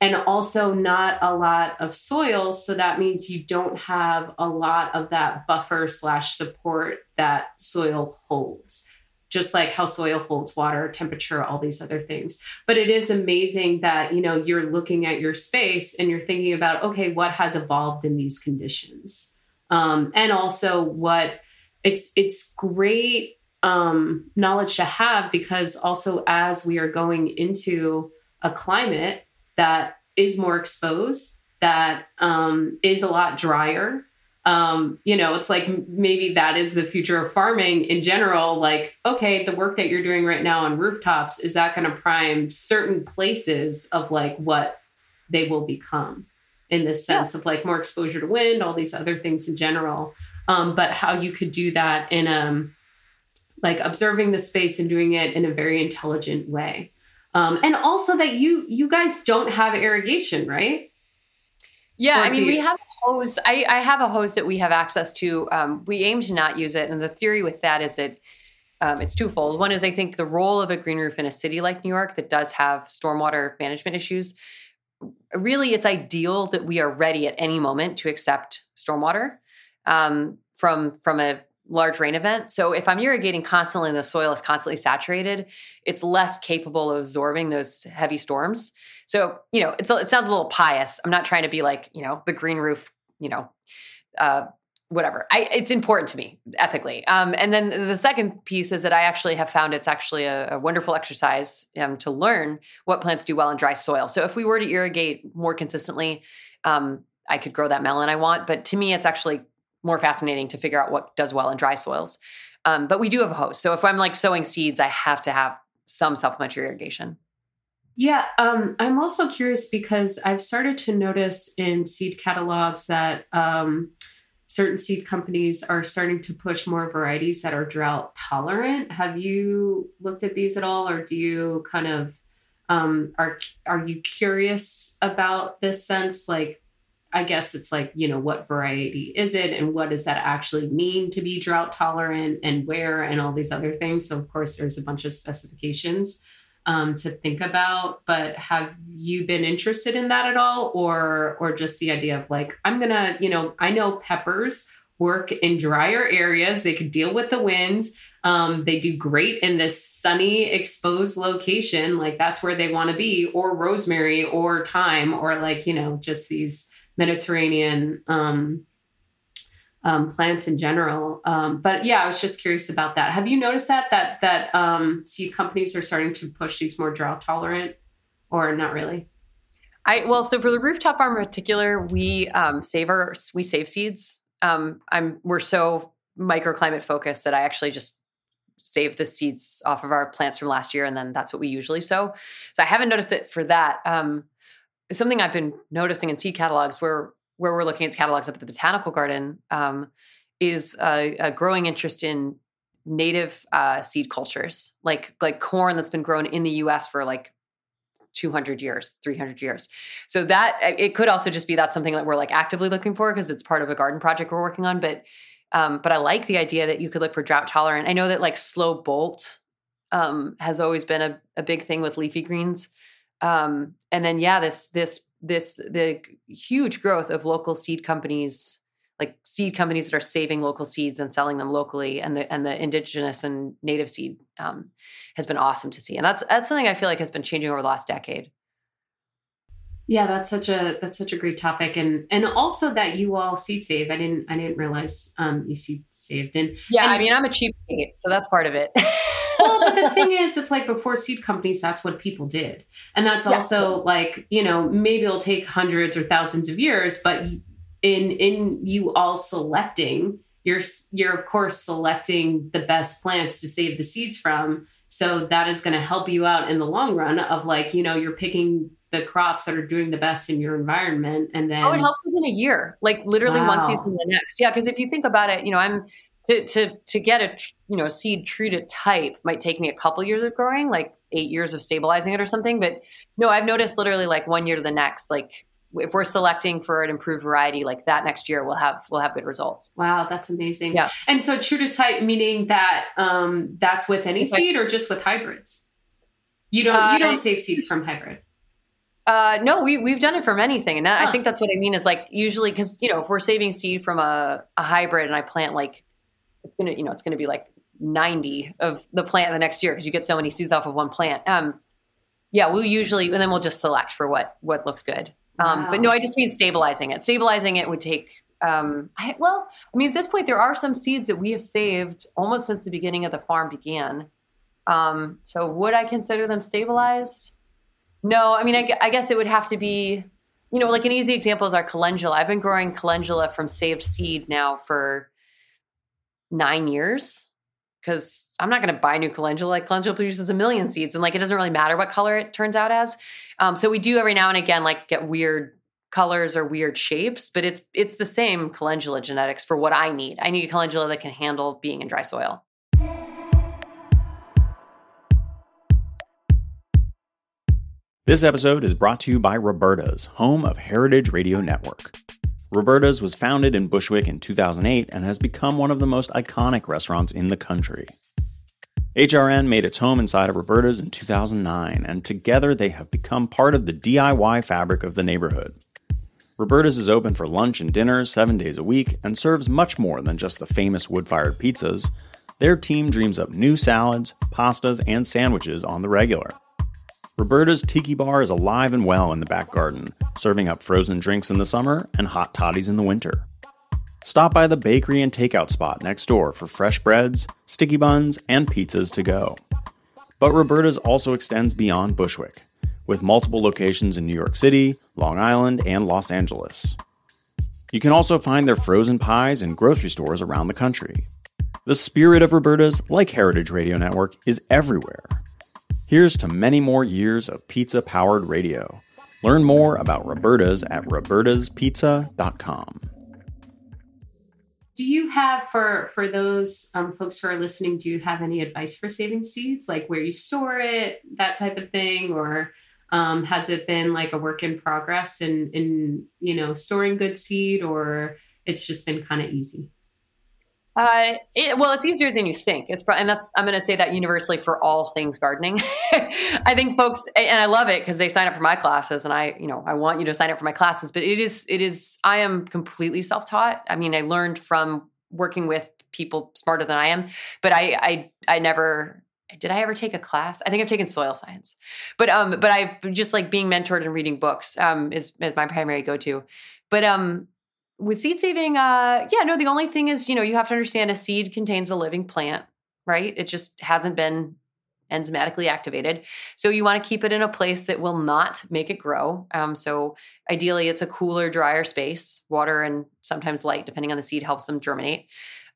and also not a lot of soil. So that means you don't have a lot of that buffer slash support that soil holds just like how soil holds water, temperature, all these other things. But it is amazing that, you know, you're looking at your space and you're thinking about, okay, what has evolved in these conditions? Um, and also what it's it's great um, knowledge to have because also as we are going into a climate that is more exposed, that um, is a lot drier, um, you know, it's like maybe that is the future of farming in general. Like, okay, the work that you're doing right now on rooftops, is that going to prime certain places of like what they will become in this sense yeah. of like more exposure to wind, all these other things in general. Um, but how you could do that in um like observing the space and doing it in a very intelligent way. Um, and also that you you guys don't have irrigation, right? Yeah, or I mean, you- we have a hose. I, I have a hose that we have access to. Um, we aim to not use it, and the theory with that is that um, it's twofold. One is I think the role of a green roof in a city like New York that does have stormwater management issues. Really, it's ideal that we are ready at any moment to accept stormwater um, from from a large rain event. So if I'm irrigating constantly and the soil is constantly saturated, it's less capable of absorbing those heavy storms. So, you know, it sounds a little pious. I'm not trying to be like, you know, the green roof, you know, uh, whatever. I, it's important to me ethically. Um, and then the second piece is that I actually have found it's actually a, a wonderful exercise um, to learn what plants do well in dry soil. So if we were to irrigate more consistently, um, I could grow that melon I want. But to me, it's actually more fascinating to figure out what does well in dry soils. Um, but we do have a hose. So if I'm like sowing seeds, I have to have some supplementary irrigation. Yeah, um, I'm also curious because I've started to notice in seed catalogs that um, certain seed companies are starting to push more varieties that are drought tolerant. Have you looked at these at all, or do you kind of um, are are you curious about this sense? Like, I guess it's like you know what variety is it, and what does that actually mean to be drought tolerant, and where, and all these other things. So of course, there's a bunch of specifications um, to think about. But have you been interested in that at all, or or just the idea of like I'm gonna, you know, I know peppers work in drier areas. They could deal with the winds. Um, they do great in this sunny, exposed location. Like that's where they want to be, or rosemary, or thyme, or like you know, just these Mediterranean um, um, plants in general. Um, but yeah, I was just curious about that. Have you noticed that that that um, seed companies are starting to push these more drought tolerant, or not really? I well, so for the rooftop farm in particular, we um, save our we save seeds. Um, I'm we're so microclimate focused that I actually just save the seeds off of our plants from last year, and then that's what we usually sow. So I haven't noticed it for that. Um, something I've been noticing in seed catalogs where where we're looking at catalogs up at the botanical garden um, is a, a, growing interest in native uh, seed cultures, like like corn that's been grown in the U.S. for like 200 years, 300 years. So that it could also just be that's something that we're like actively looking for because it's part of a garden project we're working on. But um, but I like the idea that you could look for drought tolerant. I know that like slow bolt um, has always been a, a big thing with leafy greens. Um, and then yeah, this this this the huge growth of local seed companies like seed companies that are saving local seeds and selling them locally and the and the indigenous and native seed um, has been awesome to see. And that's that's something i feel like has been changing over the last decade yeah that's such a that's such a great topic. And and also that you all seed save. I didn't i didn't realize um you seed saved. And yeah and, i mean i'm a cheapskate so that's part of it. Well, but the thing is, it's like before seed companies, that's what people did. And that's also like, you know, maybe it'll take hundreds or thousands of years, but in in you all selecting, you're you're of course selecting the best plants to save the seeds from. So that is going to help you out in the long run of like, you know, you're picking the crops that are doing the best in your environment and then Oh, it helps within a year. Like literally wow. one season the next. Yeah, because if you think about it, you know, I'm to to to get a you know seed treated type might take me a couple years of growing, like eight years of stabilizing it or something. But no, I've noticed literally like one year to the next, like if we're selecting for an improved variety like that next year, we'll have we'll have good results. Wow, that's amazing. Yeah. And so true to type meaning that um, that's with any seed or just with hybrids. You don't uh, you don't save seeds from hybrid. Uh, no, we we've done it from anything, and that, huh. I think that's what I mean is like usually because you know if we're saving seed from a, a hybrid and I plant like it's gonna you know it's gonna be like ninety of the plant the next year because you get so many seeds off of one plant. Um, yeah, we'll usually and then we'll just select for what what looks good. Um, wow. But no, I just mean stabilizing it. Stabilizing it would take. Um, I, well, I mean, at this point, there are some seeds that we have saved almost since the beginning of the farm began. Um, so, would I consider them stabilized? No, I mean, I, I, guess it would have to be, you know, like an easy example is our calendula. I've been growing calendula from saved seed now for nine years because I'm not going to buy new calendula. Like calendula produces a million seeds, and like it doesn't really matter what color it turns out as. Um, so we do every now and again like get weird colors or weird shapes, but it's it's the same calendula genetics for what I need. I need a calendula that can handle being in dry soil. This episode is brought to you by Roberta's, home of Heritage Radio Network. Roberta's was founded in Bushwick in 2008 and has become one of the most iconic restaurants in the country. HRN made its home inside of Roberta's in 2009, and together they have become part of the DIY fabric of the neighborhood. Roberta's is open for lunch and dinner seven days a week and serves much more than just the famous wood fired pizzas. Their team dreams up new salads, pastas, and sandwiches on the regular. Roberta's Tiki Bar is alive and well in the back garden, serving up frozen drinks in the summer and hot toddies in the winter. Stop by the bakery and takeout spot next door for fresh breads, sticky buns, and pizzas to go. But Roberta's also extends beyond Bushwick, with multiple locations in New York City, Long Island, and Los Angeles. You can also find their frozen pies in grocery stores around the country. The spirit of Roberta's, like Heritage Radio Network, is everywhere Here's to many more years of pizza powered radio. Learn more about Roberta's at robertaspizza.com. Do you have for for those um, folks who are listening? Do you have any advice for saving seeds, like where you store it, that type of thing, or um, has it been like a work in progress in in you know storing good seed, or it's just been kind of easy? Uh, it, well, it's easier than you think. It's and that's I'm going to say that universally for all things gardening. I think folks, and I love it because they sign up for my classes, and I, you know, I want you to sign up for my classes. But it is, it is. I am completely self taught. I mean, I learned from working with people smarter than I am, but I, I, I never. Did I ever take a class? I think I've taken soil science, but um, but I just like being mentored and reading books um is is my primary go to. But um, with seed saving, uh, yeah, no, the only thing is, you know, you have to understand a seed contains a living plant, right? It just hasn't been enzymatically activated. So you want to keep it in a place that will not make it grow. Um, so ideally, it's a cooler, drier space. Water and sometimes light, depending on the seed, helps them germinate.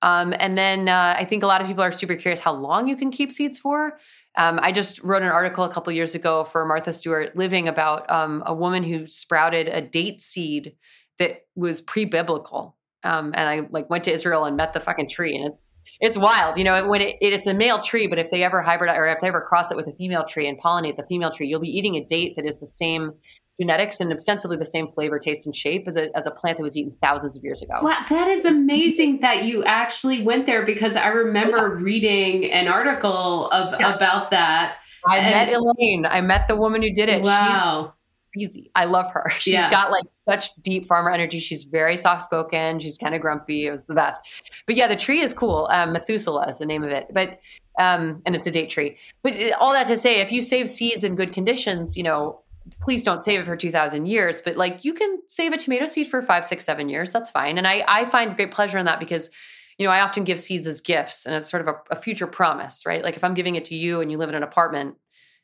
Um, and then uh, I think a lot of people are super curious how long you can keep seeds for. Um, I just wrote an article a couple years ago for Martha Stewart Living about um, a woman who sprouted a date seed that was pre-biblical. Um, and I like went to Israel and met the fucking tree, and it's it's wild, you know. When it, it, it's a male tree, but if they ever hybridize or if they ever cross it with a female tree and pollinate the female tree, you'll be eating a date that is the same genetics and ostensibly the same flavor, taste, and shape as a, as a plant that was eaten thousands of years ago. Wow, that is amazing that you actually went there because I remember reading an article of, yeah. about that. I and, met Elaine. I met the woman who did it. Wow. Crazy. I love her. She's yeah. got like such deep farmer energy. She's very soft spoken. She's kind of grumpy. It was the best. But yeah, the tree is cool. Um, Methuselah is the name of it. But um, and it's a date tree. But uh, all that to say, if you save seeds in good conditions, you know, please don't save it for 2000 years but like you can save a tomato seed for five six seven years that's fine and i i find great pleasure in that because you know i often give seeds as gifts and it's sort of a, a future promise right like if i'm giving it to you and you live in an apartment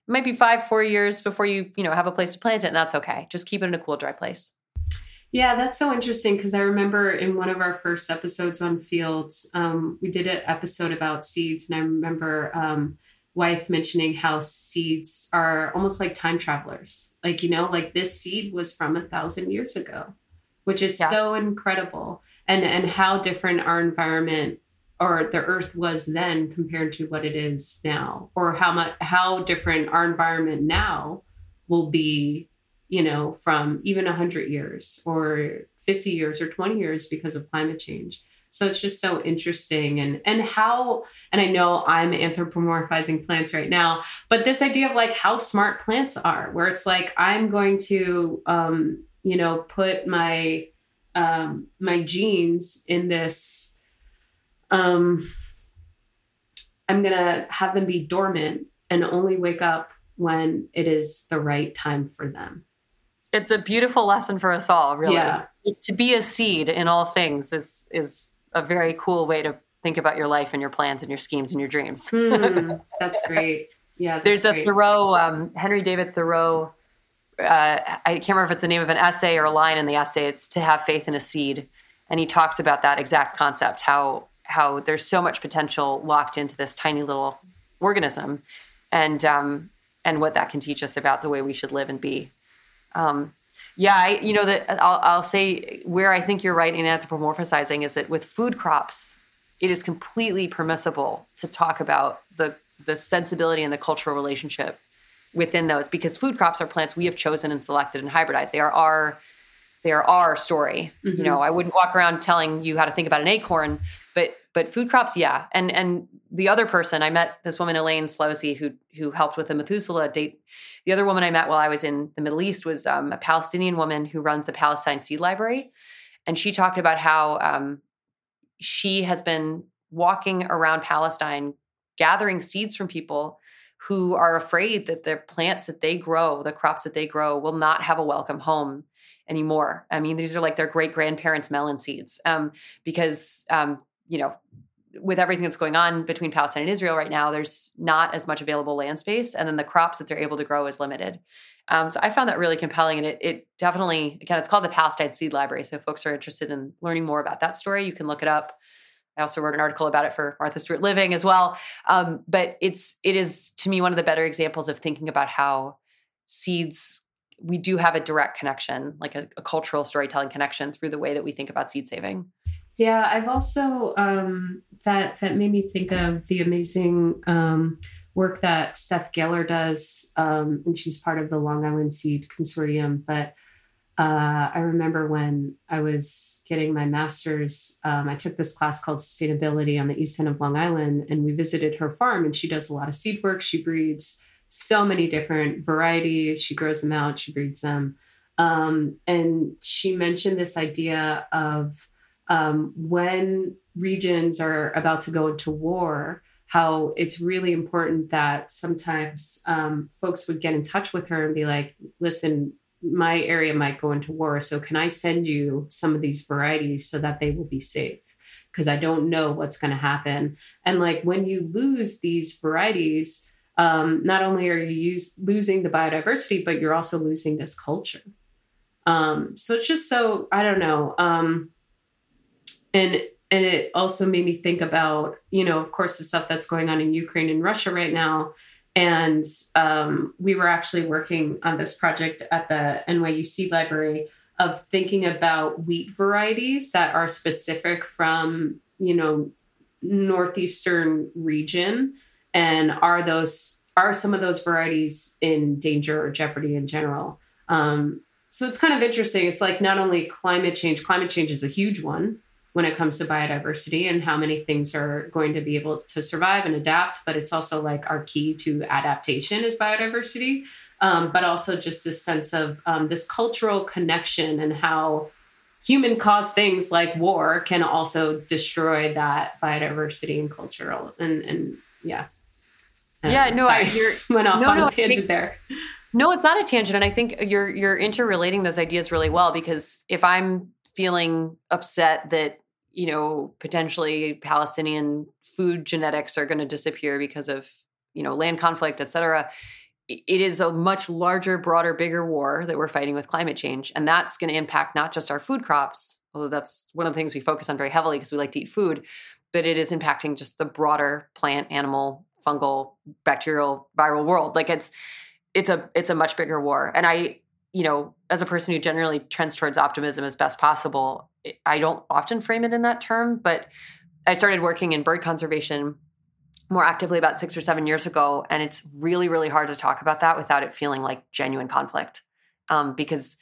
it might be five, four years before you, you know, have a place to plant it, and that's okay. Just keep it in a cool, dry place. Yeah, that's so interesting because I remember in one of our first episodes on fields, um, we did an episode about seeds, and I remember um, Wythe mentioning how seeds are almost like time travelers. Like you know, like this seed was from a thousand years ago, which is yeah. so incredible, and and how different our environment or the earth was then compared to what it is now or how much how different our environment now will be you know, from even 100 years or 50 years or 20 years because of climate change. So it's just so interesting and and how and I know I'm anthropomorphizing plants right now, but this idea of like how smart plants are, where it's like I'm going to um, you know, put my um my genes in this um I'm going to have them be dormant and only wake up when it is the right time for them. It's a beautiful lesson for us all, really. Yeah. To be a seed in all things is is a very cool way to think about your life and your plans and your schemes and your dreams. Hmm, that's great. Yeah. That's There's a great. Thoreau, um, Henry David Thoreau. Uh, I can't remember if it's the name of an essay or a line in the essay. It's to have faith in a seed, and he talks about that exact concept. How how there's so much potential locked into this tiny little organism, and um, and what that can teach us about the way we should live and be. Um, yeah, I, you know that I'll, I'll say where I think you're right in anthropomorphizing is that with food crops, it is completely permissible to talk about the the sensibility and the cultural relationship within those because food crops are plants we have chosen and selected and hybridized. They are our they are our story. Mhm. You know, I wouldn't walk around telling you how to think about an acorn, but food crops, yeah. And and the other person I met this woman Elaine Solowey who who helped with the Methuselah date. The other woman I met while I was in the Middle East was um, a Palestinian woman who runs the Palestine Seed Library, and she talked about how um, she has been walking around Palestine gathering seeds from people who are afraid that the plants that they grow, the crops that they grow, will not have a welcome home anymore. I mean, these are like their great grandparents' melon seeds, um, because um, you know, with everything that's going on between Palestine and Israel right now, there's not as much available land space, and then the crops that they're able to grow is limited. Um, so I found that really compelling, and it, it definitely again, it's called the Palestine Seed Library. So if folks are interested in learning more about that story, you can look it up. I also wrote an article about it for Martha Stewart Living as well. Um, but it's it is to me one of the better examples of thinking about how seeds we do have a direct connection, like a, a cultural storytelling connection through the way that we think about seed saving. Yeah, I've also um, that that made me think of the amazing um, work that Steph Gaylor does, um, and she's part of the Long Island Seed Consortium. But uh, I remember when I was getting my master's, um, I took this class called Sustainability on the east end of Long Island, and we visited her farm. And she does a lot of seed work. She breeds so many different varieties. She grows them out. She breeds them, um, and she mentioned this idea of um, when regions are about to go into war, how it's really important that sometimes um, folks would get in touch with her and be like, listen, my area might go into war. So can I send you some of these varieties so that they will be safe? Because I don't know what's going to happen. And like when you lose these varieties, um, not only are you use, losing the biodiversity, but you're also losing this culture. Um, so it's just so, I don't know. Um, and and it also made me think about you know of course the stuff that's going on in ukraine and russia right now. And um, we were actually working on this project at the nyu seed library of thinking about wheat varieties that are specific from you know northeastern region. And are those are some of those varieties in danger or jeopardy in general? Um, so it's kind of interesting. It's like not only climate change climate change is a huge one when it comes to biodiversity and how many things are going to be able to survive and adapt. But it's also like our key to adaptation is biodiversity, um, but also just this sense of um, this cultural connection and how human caused things like war can also destroy that biodiversity and cultural and and yeah. Yeah, no, I- sorry. you're- went off no, on no, a I tangent think- there. No, it's not a tangent, and I think you're you're interrelating those ideas really well because if I'm feeling upset that you know potentially Palestinian food genetics are going to disappear because of you know land conflict, et cetera, it is a much larger, broader, bigger war that we're fighting with climate change, and that's going to impact not just our food crops, although that's one of the things we focus on very heavily because we like to eat food, but it is impacting just the broader plant, animal, fungal, bacterial, viral world. Like it's it's a it's a much bigger war and i you know as a person who generally trends towards optimism as best possible i don't often frame it in that term but i started working in bird conservation more actively about six or seven years ago and it's really really hard to talk about that without it feeling like genuine conflict um, because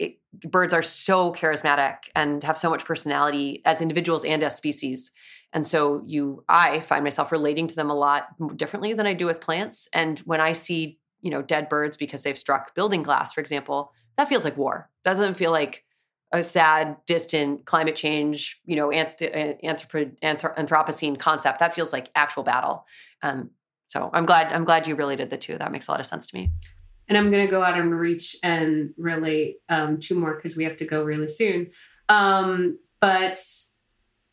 it, birds are so charismatic and have so much personality as individuals and as species. And so you I find myself relating to them a lot differently than I do with plants. And when I see, you know, dead birds because they've struck building glass, for example, that feels like war. Doesn't feel like a sad, distant climate change, you know, anth- anthrop- Anthropocene concept. That feels like actual battle. Um, so I'm glad I'm glad you related the two. That makes a lot of sense to me. And I'm going to go out and reach and relate um, two more because we have to go really soon. Um, but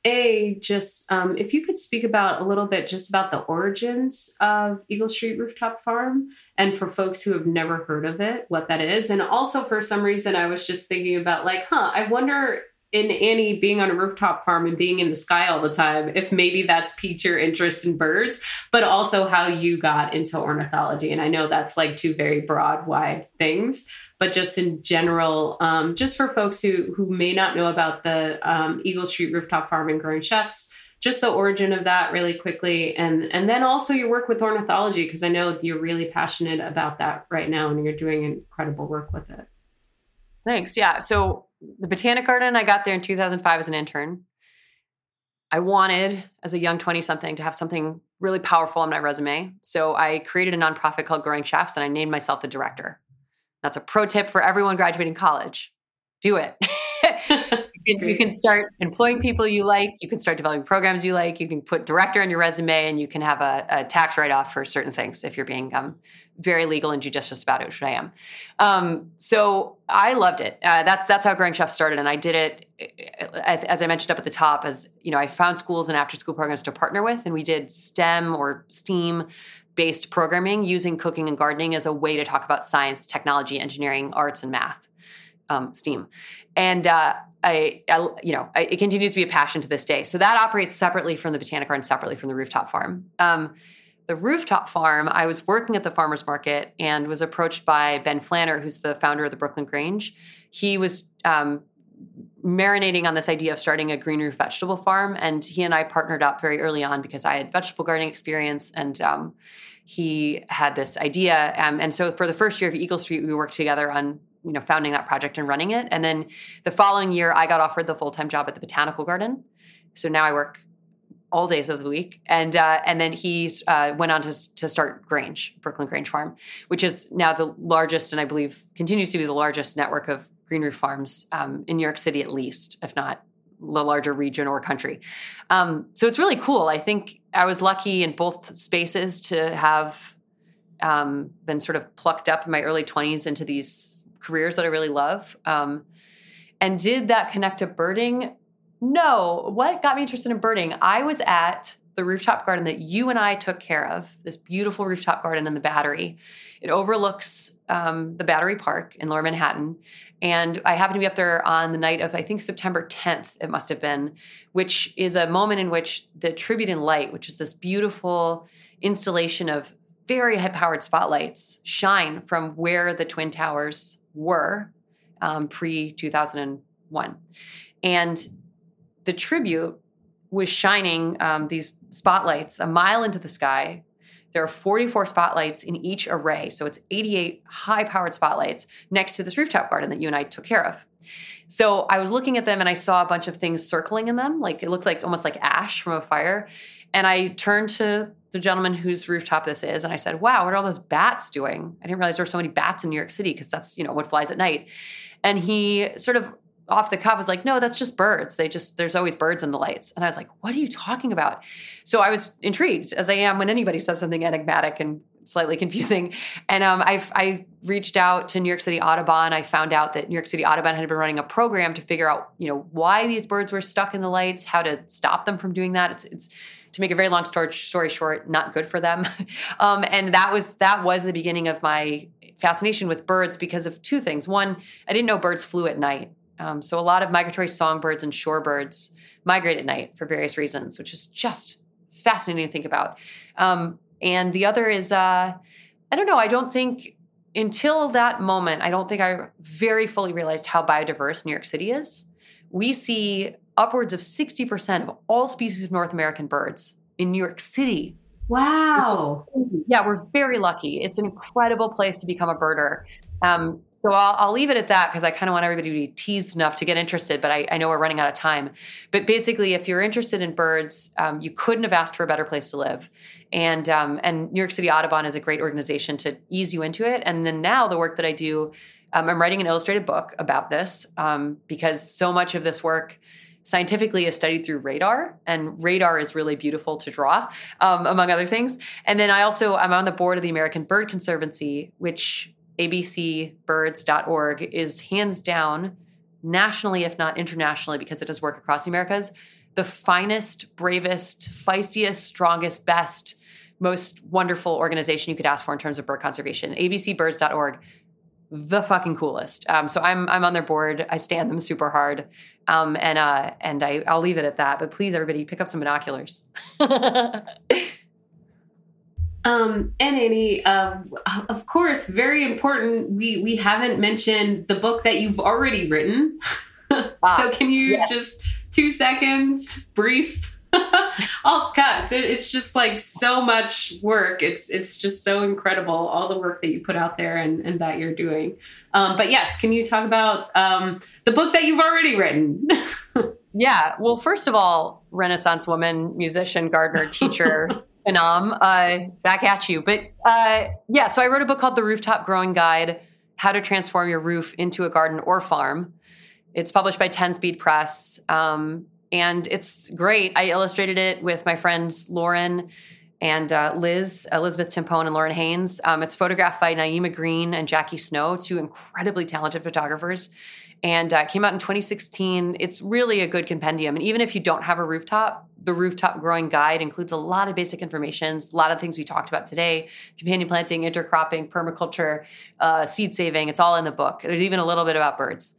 a just um, if you could speak about a little bit just about the origins of eagle street rooftop farm and for folks who have never heard of it what that is and also for some reason i was just thinking about like huh i wonder in Annie being on a rooftop farm and being in the sky all the time, if maybe that's piqued your interest in birds, but also how you got into ornithology. And I know that's like two very broad, wide things, but just in general, um, just for folks who who may not know about the um, Eagle Street Rooftop Farm and Growing Chefs, just the origin of that really quickly, and and then also your work with ornithology because I know you're really passionate about that right now, and you're doing incredible work with it. Thanks. Yeah. So the Botanic Garden, I got there in 2005 as an intern. I wanted, as a young 20 something, to have something really powerful on my resume. So I created a nonprofit called Growing Chefs and I named myself the director. That's a pro tip for everyone graduating college do it. you, can, you can start employing people you like. You can start developing programs you like. You can put director on your resume, and you can have a, a tax write off for certain things if you're being um, very legal and judicious about it, which I am. Um, so I loved it. Uh, that's that's how Growing Chef started, and I did it as I mentioned up at the top. As you know, I found schools and after school programs to partner with, and we did STEM or STEAM based programming using cooking and gardening as a way to talk about science, technology, engineering, arts, and math um, Steam, and uh, I, I, you know, I, it continues to be a passion to this day. So that operates separately from the Botanic Garden, separately from the rooftop farm. Um, the rooftop farm, I was working at the farmers market and was approached by Ben Flanner, who's the founder of the Brooklyn Grange. He was um, marinating on this idea of starting a green roof vegetable farm, and he and I partnered up very early on because I had vegetable gardening experience and. Um, he had this idea, um, and so for the first year of Eagle Street, we worked together on you know founding that project and running it. And then the following year i got offered the full-time job at the botanical garden. So now i work all days of the week. And uh, and then he uh, went on to, to start grange brooklyn grange farm which is now the largest and i believe continues to be the largest network of green roof farms um, in new york city at least if not the larger region or country um, so it's really cool i think i was lucky in both spaces to have um, been sort of plucked up in my early 20s into these careers that I really love. Um, and did that connect to birding? No. What got me interested in birding? I was at the rooftop garden that you and I took care of, this beautiful rooftop garden in the Battery. It overlooks um, the Battery Park in Lower Manhattan. And I happened to be up there on the night of, I think, September 10th, it must have been, which is a moment in which the Tribute in Light, which is this beautiful installation of very high powered spotlights, shine from where the Twin Towers were um, pre 2001. And the tribute was shining um, these spotlights a mile into the sky. There are 44 spotlights in each array. So it's 88 high powered spotlights next to this rooftop garden that you and I took care of. So I was looking at them and I saw a bunch of things circling in them. Like it looked like almost like ash from a fire. And I turned to the gentleman whose rooftop this is and I said, "Wow, what are all those bats doing?" I didn't realize there were so many bats in New York City because that's, you know, what flies at night. And he sort of off the cuff was like, "No, that's just birds. They just there's always birds in the lights." And I was like, "What are you talking about?" So I was intrigued as I am when anybody says something enigmatic and slightly confusing. And um, I, I reached out to New York City Audubon. I found out that New York City Audubon had been running a program to figure out, you know, why these birds were stuck in the lights, how to stop them from doing that. It's, it's to make a very long story, story short, not good for them. um, and that was that was the beginning of my fascination with birds because of two things. One, I didn't know birds flew at night. Um, so a lot of migratory songbirds and shorebirds migrate at night for various reasons, which is just fascinating to think about. Um, and the other is, uh, I don't know, I don't think until that moment, I don't think I very fully realized how biodiverse New York City is. We see upwards of 60% of all species of North American birds in New York City Wow. yeah, we're very lucky. It's an incredible place to become a birder. Um, so I'll, I'll, leave it at that because I kind of want everybody to be teased enough to get interested, but I, I, know we're running out of time. But basically, if you're interested in birds, um, you couldn't have asked for a better place to live. And um, and New York City Audubon is a great organization to ease you into it. And then now the work that I do, um, I'm writing an illustrated book about this um, because so much of this work scientifically is studied through radar and radar is really beautiful to draw um, among other things and then i also i'm on the board of the american bird conservancy which abcbirds.org is hands down nationally if not internationally because it does work across the americas the finest bravest feistiest strongest best most wonderful organization you could ask for in terms of bird conservation abcbirds.org the fucking coolest. Um, so I'm I'm on their board. I stand them super hard, um, and uh, and I I'll leave it at that. But please, everybody, pick up some binoculars. Um, and Annie, uh, of course, very important. We we haven't mentioned the book that you've already written. Ah, so can you yes. just two seconds, brief I'll cut. It's just like so much work. It's it's just so incredible all the work that you put out there and, and that you're doing. Um, but yes, can you talk about um, the book that you've already written? yeah. Well, first of all, Renaissance woman, musician, gardener, teacher. Phenom, uh, back at you. But uh, yeah, so I wrote a book called The Rooftop Growing Guide How to Transform Your Roof into a Garden or Farm. It's published by 10 Speed Press. Um, and it's great. I illustrated it with my friends Lauren and uh, Liz, Elizabeth Timpone, and Lauren Haynes. Um, it's photographed by Naima Green and Jackie Snow, two incredibly talented photographers. And uh, came out in 2016. It's really a good compendium. And even if you don't have a rooftop, the Rooftop Growing Guide includes a lot of basic information, a lot of things we talked about today companion planting, intercropping, permaculture, uh, seed saving. It's all in the book. There's even a little bit about birds.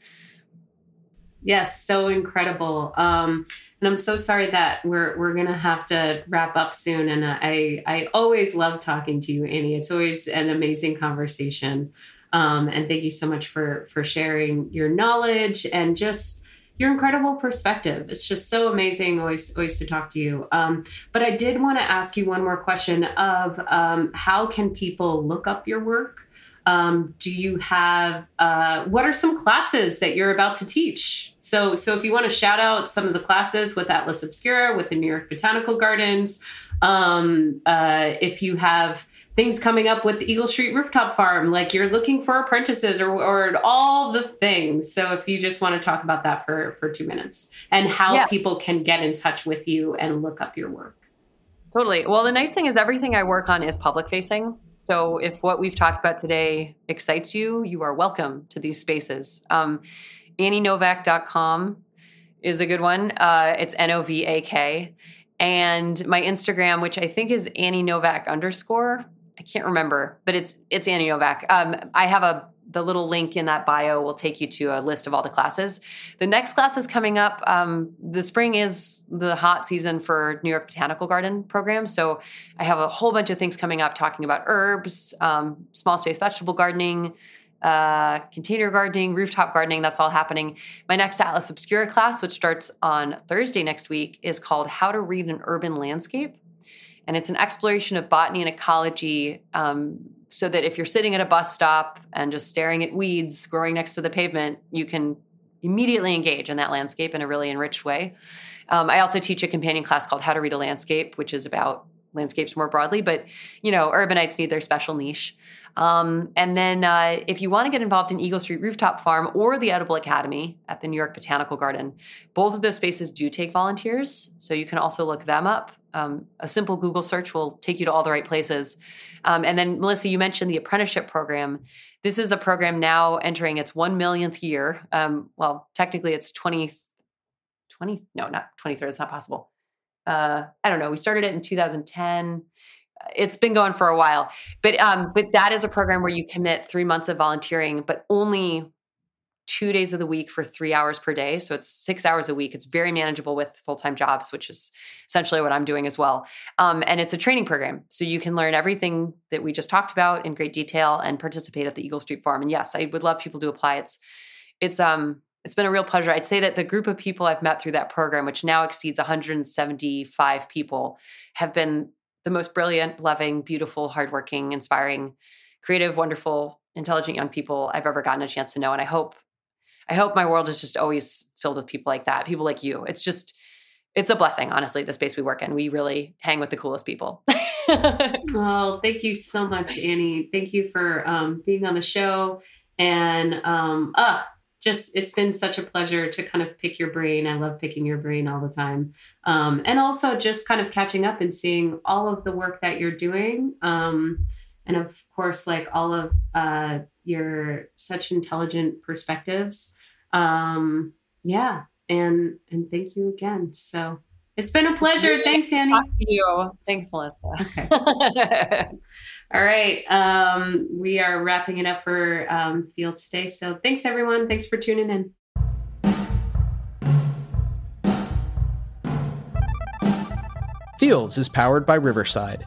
Yes, so incredible. Um, and I'm so sorry that we're we're gonna have to wrap up soon. And I I always love talking to you, Annie. It's always an amazing conversation. Um, and thank you so much for for sharing your knowledge and just your incredible perspective. It's just so amazing always always to talk to you. Um, but I did want to ask you one more question of um, how can people look up your work? Um, do you have uh, what are some classes that you're about to teach? So, so if you want to shout out some of the classes with Atlas Obscura, with the New York Botanical Gardens, um, uh, if you have things coming up with Eagle Street Rooftop Farm, like you're looking for apprentices or, or all the things. So, if you just want to talk about that for for two minutes and how yeah. people can get in touch with you and look up your work. Totally. Well, the nice thing is everything I work on is public facing. So if what we've talked about today excites you, you are welcome to these spaces. Um, AnnieNovak.com is a good one. Uh, it's N O V A K. And my Instagram, which I think is Annie Novak underscore. I can't remember, but it's it's Annie Novak. Um, I have a the little link in that bio will take you to a list of all the classes. The next class is coming up. Um, the spring is the hot season for New York Botanical Garden programs. So I have a whole bunch of things coming up talking about herbs, um, small space vegetable gardening, uh, container gardening, rooftop gardening. That's all happening. My next Atlas Obscura class, which starts on Thursday next week, is called How to Read an Urban Landscape. And it's an exploration of botany and ecology um, so that if you're sitting at a bus stop and just staring at weeds growing next to the pavement, you can immediately engage in that landscape in a really enriched way. Um, I also teach a companion class called How to Read a Landscape, which is about landscapes more broadly, but you know, urbanites need their special niche. Um, and then uh, if you want to get involved in Eagle Street Rooftop Farm or the Edible Academy at the New York Botanical Garden, both of those spaces do take volunteers. So you can also look them up. Um, a simple Google search will take you to all the right places. Um, and then, Melissa, you mentioned the apprenticeship program. This is a program now entering its one millionth year. Um, well, technically, it's 20, 20, no, not 23rd, it's not possible. Uh, I don't know. We started it in 2010 it's been going for a while but um but that is a program where you commit three months of volunteering but only two days of the week for three hours per day. So it's six hours a week. It's very manageable with full time jobs, which is essentially what I'm doing as well. Um, and it's a training program. So you can learn everything that we just talked about in great detail and participate at the Eagle Street Farm. And yes, I would love people to apply. It's, it's, um, it's been a real pleasure. I'd say that the group of people I've met through that program, which now exceeds 175 people, have been the most brilliant, loving, beautiful, hardworking, inspiring, creative, wonderful, intelligent young people I've ever gotten a chance to know. And I hope, I hope my world is just always filled with people like that, people like you. It's just, it's a blessing, honestly, the space we work in. We really hang with the coolest people. well, thank you so much, Annie. Thank you for um, being on the show. And um, uh, just it's been such a pleasure to kind of pick your brain. I love picking your brain all the time. Um, and also just kind of catching up and seeing all of the work that you're doing. Um, and of course, like all of uh, your such intelligent perspectives. Um, yeah. And and thank you again. So it's been a pleasure. Thanks, Annie. Talk to you. Thanks, Melissa. Okay. All right. Um, we are wrapping it up for um, Fields today. So thanks, everyone. Thanks for tuning in. Fields is powered by Riverside.